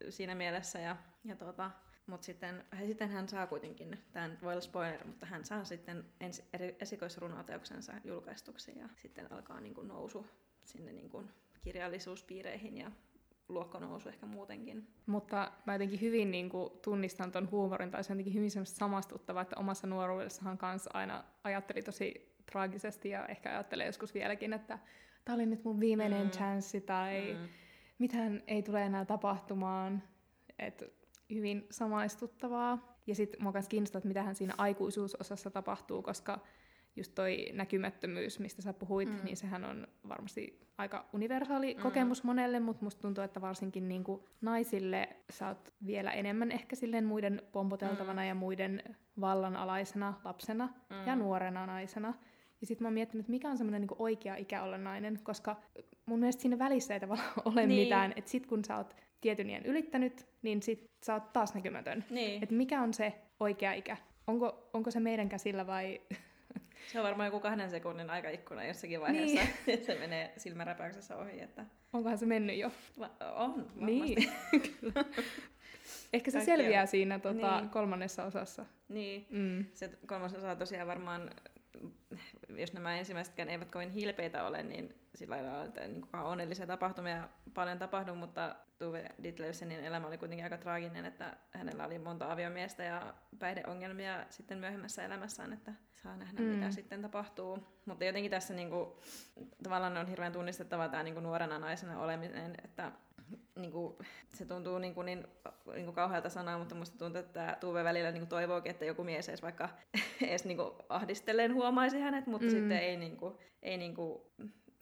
siinä mielessä. Ja, ja tuota, mutta sitten, sitten hän saa kuitenkin, tämä voi olla spoiler, mutta hän saa sitten ensi, esikoisrunoteoksensa julkaistuksi ja sitten alkaa niin kuin nousu sinne niin kuin kirjallisuuspiireihin ja luokkanousu ehkä muutenkin. Mutta mä jotenkin hyvin niin kuin, tunnistan ton huumorin, tai se on jotenkin hyvin samastuttava, että omassa nuoruudessahan kanssa aina ajatteli tosi traagisesti ja ehkä ajattelee joskus vieläkin, että tämä oli nyt mun viimeinen mm. chanssi tai mm. mitään ei tule enää tapahtumaan. Että hyvin samaistuttavaa. Ja sitten mua myös kiinnostaa, että mitähän siinä aikuisuusosassa tapahtuu, koska just toi näkymättömyys, mistä sä puhuit, mm. niin sehän on varmasti aika universaali mm. kokemus monelle, mutta musta tuntuu, että varsinkin niin kuin naisille sä oot vielä enemmän ehkä silleen muiden pompoteltavana mm. ja muiden vallanalaisena lapsena mm. ja nuorena naisena. Ja sitten mä oon miettinyt, että mikä on semmoinen niin oikea ikä olla nainen, koska mun mielestä siinä välissä ei tavallaan ole niin. mitään. Että sit kun sä oot tietyn iän ylittänyt, niin sit sä oot taas näkymätön. Niin. Et mikä on se oikea ikä? Onko, onko se meidän käsillä vai... Se on varmaan joku kahden sekunnin aikaikkuna jossakin vaiheessa, niin. että se menee silmäräpäyksessä ohi. Että... Onkohan se mennyt jo? Va- on, varmasti. Niin. Ehkä se Kaikki selviää on. siinä tota, niin. kolmannessa osassa. Niin, mm. se kolmas osa tosiaan varmaan jos nämä ensimmäisetkään eivät kovin hilpeitä ole, niin sillä lailla, että niin kuin onnellisia tapahtumia paljon tapahtuu, mutta Tuve Ditlevsenin elämä oli kuitenkin aika traaginen, että hänellä oli monta aviomiestä ja päihdeongelmia sitten myöhemmässä elämässään, että saa nähdä, mm. mitä sitten tapahtuu. Mutta jotenkin tässä niin kuin, tavallaan on hirveän tunnistettava tämä niin kuin nuorena naisena oleminen, että niin kuin, se tuntuu niin, kuin niin, niin kuin kauhealta sanaa, mutta musta tuntuu, että Tuve välillä niin kuin toivookin, että joku mies edes vaikka edes niin kuin ahdistellen huomaisi hänet, mutta mm. sitten ei, niin kuin, ei niin kuin,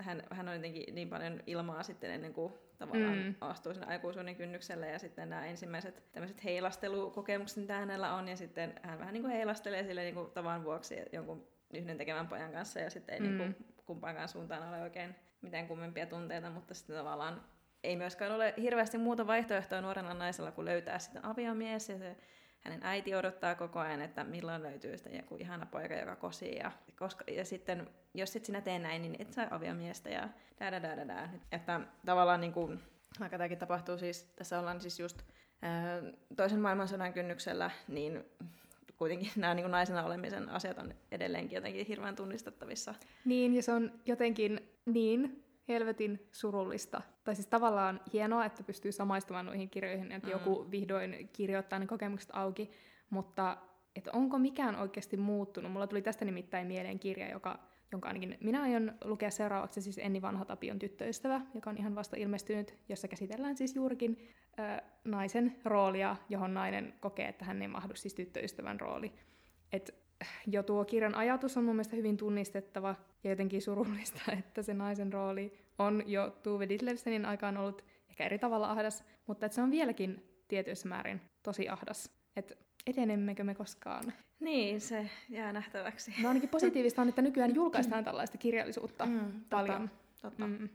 hän, hän on jotenkin niin paljon ilmaa sitten ennen kuin tavallaan mm. astuu sinne aikuisuuden kynnykselle ja sitten nämä ensimmäiset tämmöiset heilastelukokemukset, mitä hänellä on ja sitten hän vähän niin kuin heilastelee sille niin kuin tavan vuoksi jonkun yhden tekevän pojan kanssa ja sitten ei mm. niin kuin kumpaankaan suuntaan ole oikein mitään kummempia tunteita, mutta sitten tavallaan ei myöskään ole hirveästi muuta vaihtoehtoa nuorella naisella kuin löytää sitten aviomies ja se hänen äiti odottaa koko ajan, että milloin löytyy sitten joku ihana poika, joka kosii. Ja, koska, ja sitten, jos sit sinä tee näin, niin et saa aviomiestä ja da da da da da. Että tavallaan niin kuin, vaikka tämäkin tapahtuu siis, tässä ollaan siis just ää, toisen maailmansodan kynnyksellä, niin kuitenkin nämä niin kuin naisena olemisen asiat on edelleenkin jotenkin hirveän tunnistettavissa. Niin, ja se on jotenkin niin helvetin surullista. Tai siis tavallaan hienoa, että pystyy samaistumaan noihin kirjoihin, että mm. joku vihdoin kirjoittaa ne kokemukset auki, mutta että onko mikään oikeasti muuttunut? Mulla tuli tästä nimittäin mieleen kirja, joka, jonka ainakin minä aion lukea seuraavaksi, siis Enni Vanha Tapion tyttöystävä, joka on ihan vasta ilmestynyt, jossa käsitellään siis juurikin ö, naisen roolia, johon nainen kokee, että hän ei mahdu siis tyttöystävän rooli. Et jo tuo kirjan ajatus on mun mielestä hyvin tunnistettava ja jotenkin surullista, että se naisen rooli on jo Tuve Ditlevsenin aikaan ollut ehkä eri tavalla ahdas, mutta että se on vieläkin tietyissä määrin tosi ahdas. Että edenemmekö me koskaan? Niin, se jää nähtäväksi. No ainakin positiivista on, että nykyään julkaistaan tällaista kirjallisuutta Mm, paljon. Totta. Mm.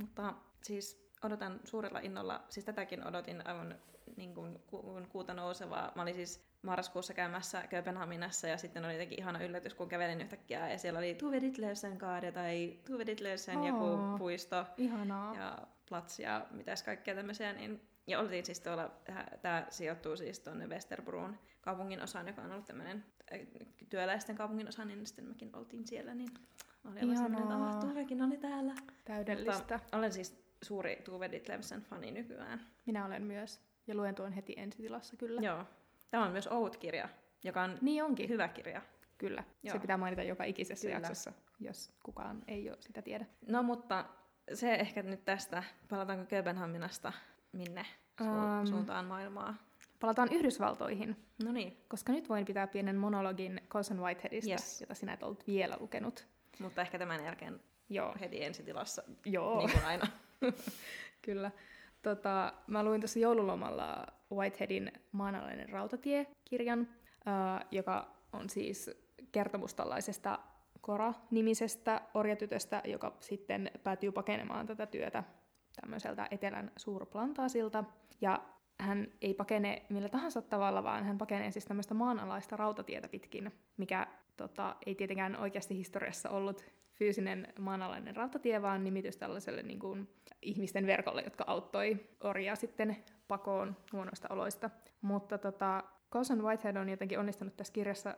Mutta siis odotan suurella innolla, siis tätäkin odotin aivan niin kuin ku- kuuta nousevaa. Mä olin siis marraskuussa käymässä Kööpenhaminassa ja sitten oli jotenkin ihana yllätys, kun kävelin yhtäkkiä ja siellä oli Tuve Ditlevsen kaade tai Tuve Ditlevsen Aa. joku puisto Ihanaa. ja plats ja mitäs kaikkea tämmöisiä. Niin, ja oltiin siis tuolla, tämä sijoittuu siis tuonne Westerbruun kaupungin osaan, joka on ollut tämmöinen äh, työläisten kaupungin osa, niin sitten mekin oltiin siellä, niin oli aivan semmoinen, että Ihanaa. "Ah, Tuvekin oli täällä. Täydellistä. Mutta olen siis suuri Tuve Ditlevsen fani nykyään. Minä olen myös. Ja luen tuon heti ensitilassa kyllä. Joo. Tämä on myös Oud-kirja, joka on Niin onkin. hyvä kirja. Kyllä. Joo. Se pitää mainita joka ikisessä Kyllä. jaksossa, jos kukaan ei ole sitä tiedä. No mutta se ehkä nyt tästä. Palataanko Kööpenhaminasta minne su- Ähm. suuntaan maailmaa? Palataan Yhdysvaltoihin, No niin, koska nyt voin pitää pienen monologin Colson Whiteheadista, Yes. jota sinä et ollut vielä lukenut. mutta ehkä tämän jälkeen Joo, heti ensitilassa, joo. niin kuin aina. Kyllä. Tota, mä luin tuossa joululomalla Whiteheadin Maanalainen rautatie-kirjan, ää, joka on siis kertomus tällaisesta Kora-nimisestä orjatytöstä, joka sitten päätyy pakenemaan tätä työtä tämmöiseltä etelän suurplantaasilta. Ja hän ei pakene millä tahansa tavalla, vaan hän pakenee siis tämmöistä maanalaista rautatietä pitkin, mikä tota, ei tietenkään oikeasti historiassa ollut fyysinen maanalainen rautatie, vaan nimitys tällaiselle niin kuin, ihmisten verkolle, jotka auttoi orjaa sitten pakoon huonoista oloista. Mutta tota, Colson Whitehead on jotenkin onnistunut tässä kirjassa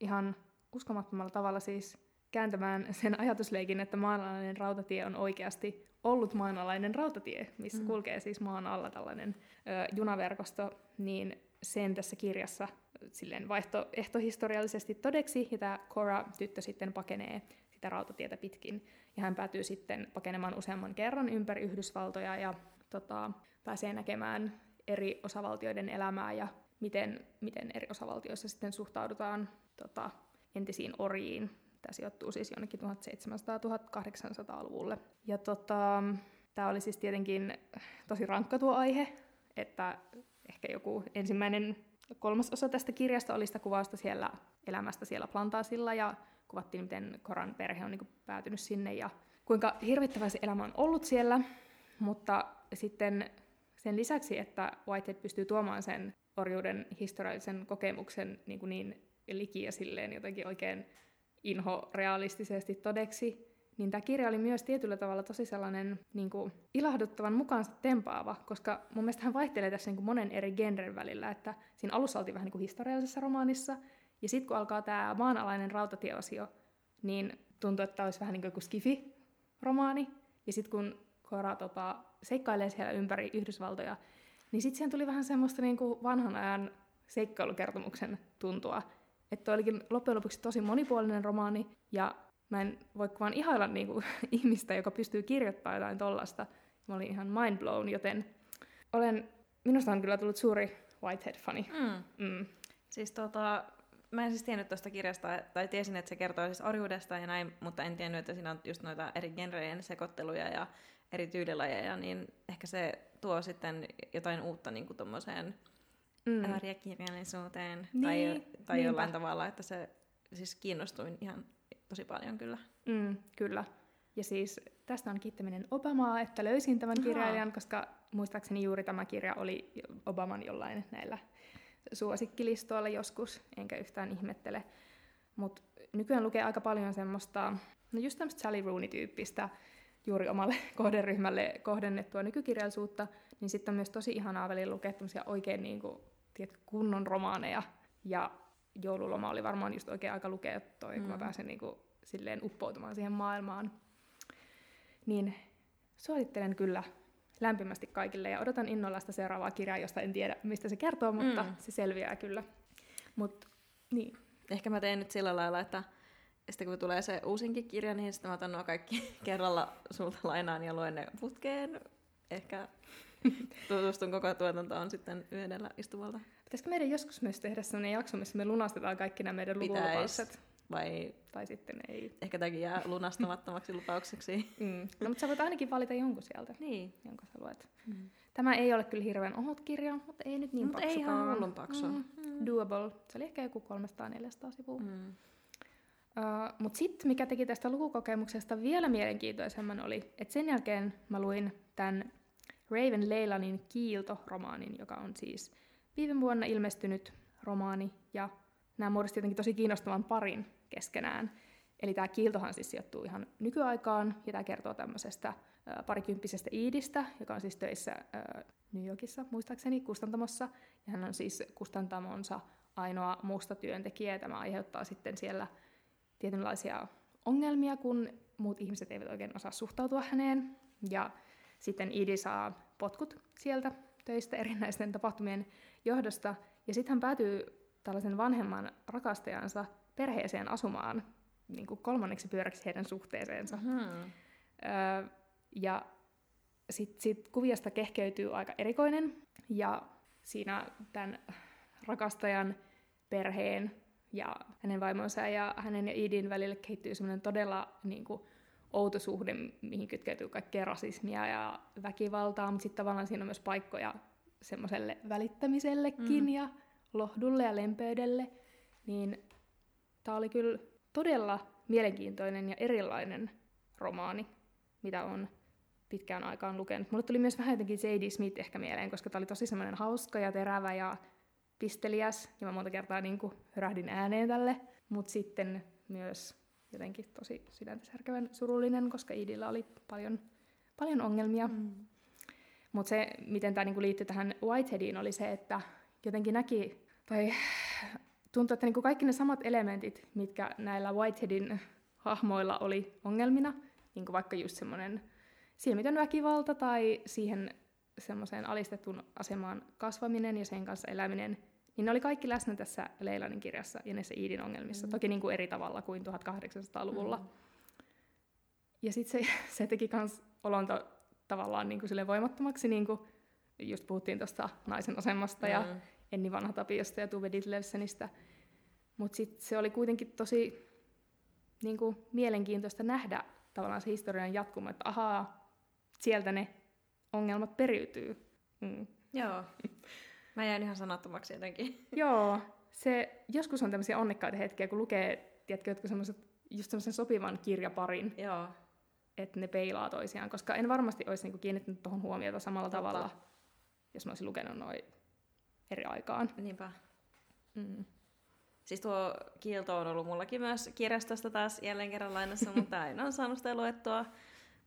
ihan uskomattomalla tavalla siis kääntämään sen ajatusleikin, että maanalainen rautatie on oikeasti ollut maanalainen rautatie, missä Mm. mm. kulkee siis maan alla tällainen ö, junaverkosto, niin sen tässä kirjassa silleen vaihtoehtohistoriallisesti todeksi, ja tämä Cora-tyttö sitten pakenee sitä rautatietä pitkin, ja hän päätyy sitten pakenemaan useamman kerran ympäri Yhdysvaltoja, ja tota, pääsee näkemään eri osavaltioiden elämää, ja miten, miten eri osavaltioissa sitten suhtaudutaan tota, entisiin orjiin. Tämä sijoittuu siis jonnekin 1700-1800-luvulle. Ja tota, tämä oli siis tietenkin tosi rankka tuo aihe, että ehkä joku ensimmäinen kolmas osa tästä kirjasta oli sitä kuvausta siellä elämästä siellä plantaasilla ja kuvattiin, miten Koran perhe on niin päätynyt sinne ja kuinka hirvittävä se elämä on ollut siellä. Mutta sitten sen lisäksi, että Whitehead pystyy tuomaan sen orjuuden historiallisen kokemuksen niin, kuin niin liki ja silleen jotenkin oikein inhorealistisesti todeksi, niin tämä kirja oli myös tietyllä tavalla tosi sellainen niin kuin, ilahduttavan mukaansa tempaava, koska mun mielestä hän vaihtelee tässä niin kuin monen eri genren välillä, että siinä alussa oltiin vähän niin kuin historiallisessa romaanissa, ja sitten kun alkaa tämä maanalainen rautatieosio, niin tuntuu, että tämä olisi vähän niin kuin joku skifi-romaani, ja sitten kun Cora tota, seikkailee siellä ympäri Yhdysvaltoja, niin sitten siihen tuli vähän semmoista niin kuin vanhan ajan seikkailukertomuksen tuntua, että olikin loppujen lopuksi tosi monipuolinen romaani, ja mä en voi vaan ihailla niinku ihmistä, joka pystyy kirjoittamaan jotain tollasta. Mä olin ihan mind blown, joten olen, minusta on kyllä tullut suuri Whitehead-fani. Mm. Mm. Siis tota, mä en siis tiennyt tuosta kirjasta, tai tiesin, että se kertoo siis orjuudesta ja näin, mutta en tiennyt, että siinä on just noita eri genrejen sekoitteluja ja eri tyylilajeja, niin ehkä se tuo sitten jotain uutta niin kuin tommoseen Mm. ääriäkirjallisuuteen Niin, tai, tai jollain tavalla, että se siis kiinnostuin ihan tosi paljon kyllä. Mm, kyllä. Ja siis tästä on kiittäminen Obamaa, että löysin tämän kirjailijan, koska muistaakseni juuri tämä kirja oli Obaman jollain näillä suosikkilistoilla joskus, enkä yhtään ihmettele. Mutta nykyään lukee aika paljon semmoista, no just tämmöistä Sally Rooney-tyyppistä, juuri omalle kohderyhmälle kohdennettua nykykirjallisuutta, niin sitten on myös tosi ihanaa välillä lukea tämmöisiä oikein niin kuin, tiedätkö, kunnon romaaneja. Ja joululoma oli varmaan just oikein aika lukea toi, mm. kun mä Mm. pääsen niin kuin, silleen uppoutumaan siihen maailmaan. Niin suosittelen kyllä lämpimästi kaikille ja odotan innolla sitä seuraavaa kirjaa, josta en tiedä, mistä se kertoo, mutta Mm. se selviää kyllä. Mut niin, Ehkä mä teen nyt sillä lailla, että sitten kun tulee se uusinkin kirja, niin sitten mä otan nuo kaikki kerralla sulta lainaan ja luen ne putkeen. Ehkä tutustun koko tuotantoon sitten yhdellä istuvalta. pitäisikö meidän joskus myös tehdä sellainen jakso, missä me lunastetaan kaikki nämä meidän lukulupaukset? Vai Tai sitten ei. ehkä tämäkin jää lunastamattomaksi lupaukseksi. Mm. No, mutta sä voit ainakin valita jonkun sieltä, niin. jonka sä luet. Mm. Tämä ei ole kyllä hirveän ohut kirja, mutta ei nyt niin Mutta ei paksukaan. ihan hullun paksu. Mm. Mm. Doable. Se oli ehkä joku 300-400 sivua. Mm. Uh, mutta sitten mikä teki tästä lukukokemuksesta vielä mielenkiintoisemman oli, että sen jälkeen mä luin tämän Raven Leilanin Kiilto-romaanin, joka on siis viime vuonna ilmestynyt romaani, ja nämä muodosti jotenkin tosi kiinnostavan parin keskenään. Eli tämä Kiiltohan siis sijoittuu ihan nykyaikaan, ja tämä kertoo tämmöisestä parikymppisestä Iidistä, joka on siis töissä New Yorkissa, muistaakseni, kustantamossa, ja hän on siis kustantamonsa ainoa musta työntekijä, ja tämä aiheuttaa sitten siellä tietynlaisia ongelmia, kun muut ihmiset eivät oikein osaa suhtautua häneen. Ja sitten Idi saa potkut sieltä töistä erinäisten tapahtumien johdosta. Ja sitten hän päätyy tällaisen vanhemman rakastajansa perheeseen asumaan niin kuin kolmanneksi pyöräksi heidän suhteeseensa. Hmm. Öö, ja sitten sit kuviosta kehkeytyy aika erikoinen, ja siinä tämän rakastajan perheen ja hänen vaimonsa ja hänen ja Idin välille kehittyy semmoinen todella niin kuin, outo suhde, mihin kytkeytyy kaikkea rasismia ja väkivaltaa, mutta sitten tavallaan siinä on myös paikkoja semmoiselle välittämisellekin Mm. ja lohdulle ja lempeydelle. Niin tämä oli kyllä todella mielenkiintoinen ja erilainen romaani, mitä on pitkään aikaan lukenut. Mulle tuli myös vähän jotenkin J.D. Smith ehkä mieleen, koska tämä oli tosi semmoinen hauska ja terävä ja pisteliäs, ja mä monta kertaa niin kuin hörähdin ääneen tälle, mutta sitten myös jotenkin tosi sydäntä särkevän surullinen, koska Idillä oli paljon, paljon ongelmia. Mm. Mutta se, miten tämä niinku liittyy tähän Whiteheadiin, oli se, että jotenkin näki, tai tuntui, että niinku kaikki ne samat elementit, mitkä näillä Whiteheadin hahmoilla oli ongelmina, niin kuin vaikka just semmoinen silmitön väkivalta tai siihen semmoiseen alistettuun asemaan kasvaminen ja sen kanssa eläminen, niin ne oli kaikki läsnä tässä Leilanin kirjassa ja näissä Iidin ongelmissa, Mm. toki niin kuin eri tavalla kuin 1800-luvulla. Mm. Ja sitten se, se teki myös olon to, tavallaan niin kuin sille voimattomaksi, niin kuin just puhuttiin tuosta naisen asemasta ja Mm. Enni Vanha Tapiosta ja Tuve Ditlevsenistä. Mutta sitten se oli kuitenkin tosi niin kuin, mielenkiintoista nähdä tavallaan se historian jatkuma, että ahaa, sieltä ne ongelmat periytyy. Mm. Joo. Mä jäin ihan sanattomaksi jotenkin. Joo, se, joskus on tämmöisiä onnekkaita hetkiä, kun lukee, tiedätkö, jotkut semmoiset, just semmoisen sopivan kirjaparin, Joo. että ne peilaa toisiaan, koska en varmasti olisi niinku kiinnittänyt tuohon huomiota samalla Totta. tavalla, jos mä olisin lukenut noin eri aikaan. Niinpä. Mm. Siis tuo kielto on ollut mullakin myös kirjastosta taas jälleen kerran lainassa, mutta en ole saanut sitä luettua.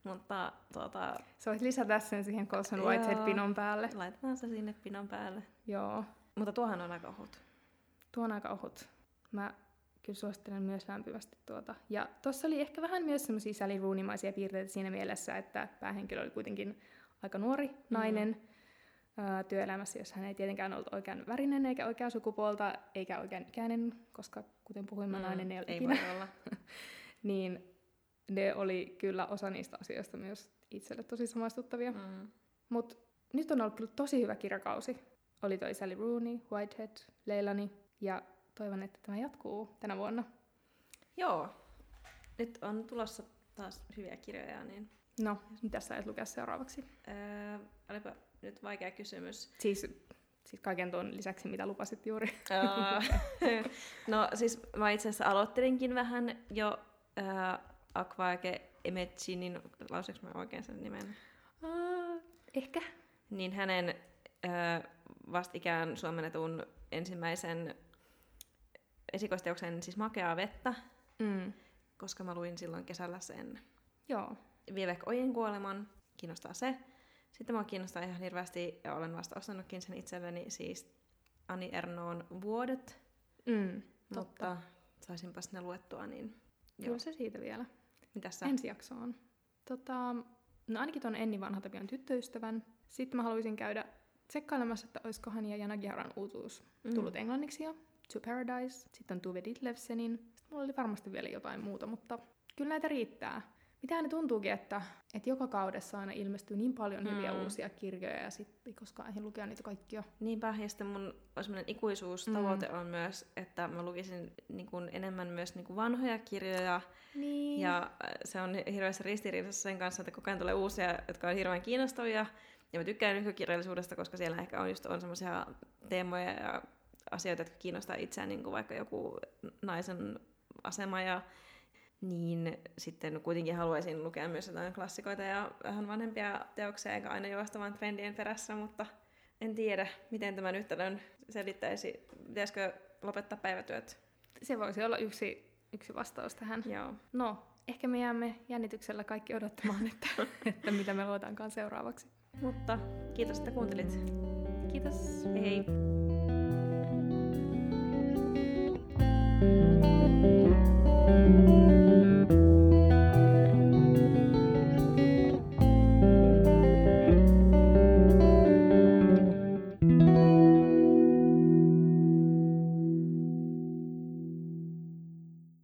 Mutta tuota, Sä voit lisätä sen siihen Colson. Whitehead-pinon päälle. laitetaan se sinne pinon päälle. Joo, Mutta tuohan on aika ohut. tuo on aika ohut. Mä kyllä suosittelen myös lämpimästi tuota. Ja tuossa oli ehkä vähän myös semmoisia Sally Rooneymaisia piirteitä siinä mielessä, että päähenkilö oli kuitenkin aika nuori nainen mm. Työelämässä, jossa hän ei tietenkään ollut oikean värinen eikä oikea sukupuolta eikä oikean ikäinen, koska kuten puhuimme, mm. nainen ei ole ei ikinä. voi olla. Niin ne oli kyllä osa niistä asioista myös itselle tosi samaistuttavia. Mm. Mutta nyt on ollut kyllä tosi hyvä kirjakausi. Oli toi Sally Rooney, Whitehead, Leilani ja toivon, että tämä jatkuu tänä vuonna. Joo. Nyt on tulossa taas hyviä kirjoja, niin No, mitä sä et lukea seuraavaksi? öö, olipa nyt vaikea kysymys. Siis, siis kaiken tuon lisäksi, mitä lupasit juuri. No siis mä itse asiassa aloittelinkin vähän jo öö, Akvaake Emetsinin, lausuinko mä oikein sen nimen? Uh, ehkä. Niin hänen ö, vastikään suomennetun ensimmäisen esikoisteoksen, siis Makeaa vettä, Mm. koska mä luin silloin kesällä sen Joo. Vivek Ojen kuoleman, kiinnostaa se. Sitten mua kiinnostaa ihan hirveästi, ja olen vasta ostanutkin sen itselleni, siis Ani Ernoon vuodet, Mm. mutta saisinpas ne luettua, niin joo. Kyllä se siitä vielä. Mitäs sä? Ensi jaksoon. Tota, no ainakin ton Enni Vanhatapion tyttöystävän. Sitten mä haluaisin käydä tsekkailemassa, että olisikohan ja Jana Giharan uutuus Mm. tullut englanniksi jo. To Paradise. Sitten on Tuve Ditlevsenin. Sitten mulla oli varmasti vielä jotain muuta, mutta kyllä näitä riittää. Mitähän ne tuntuukin, että, että joka kaudessa aina ilmestyy niin paljon Mm. hyviä uusia kirjoja ja sitten ei koskaan ehdi lukea niitä kaikkia. Niinpä, ja sitten mun semmoinen ikuisuustavoite mm. on myös, että mä lukisin niin kuin enemmän myös niin kuin vanhoja kirjoja, Niin. ja äh, se on hirveässä ristiriidassa sen kanssa, että koko ajan tulee uusia, jotka on hirveän kiinnostavia, ja mä tykkään nykykirjallisuudesta, koska siellä ehkä on just on semmoisia teemoja ja asioita, jotka kiinnostaa itseään, niin kuin vaikka joku naisen asema ja niin sitten kuitenkin haluaisin lukea myös jotain klassikoita ja vähän vanhempia teoksia, eikä aina juosta vaan trendien perässä, mutta en tiedä, miten tämä yhtälön selittäisi. Pitäisikö lopettaa päivätyöt? Se voisi olla yksi, yksi vastaus tähän. Joo. No, ehkä me jäämme jännityksellä kaikki odottamaan, että, että mitä me luetaankaan seuraavaksi. Mutta kiitos, että kuuntelit. Kiitos. Hei hei!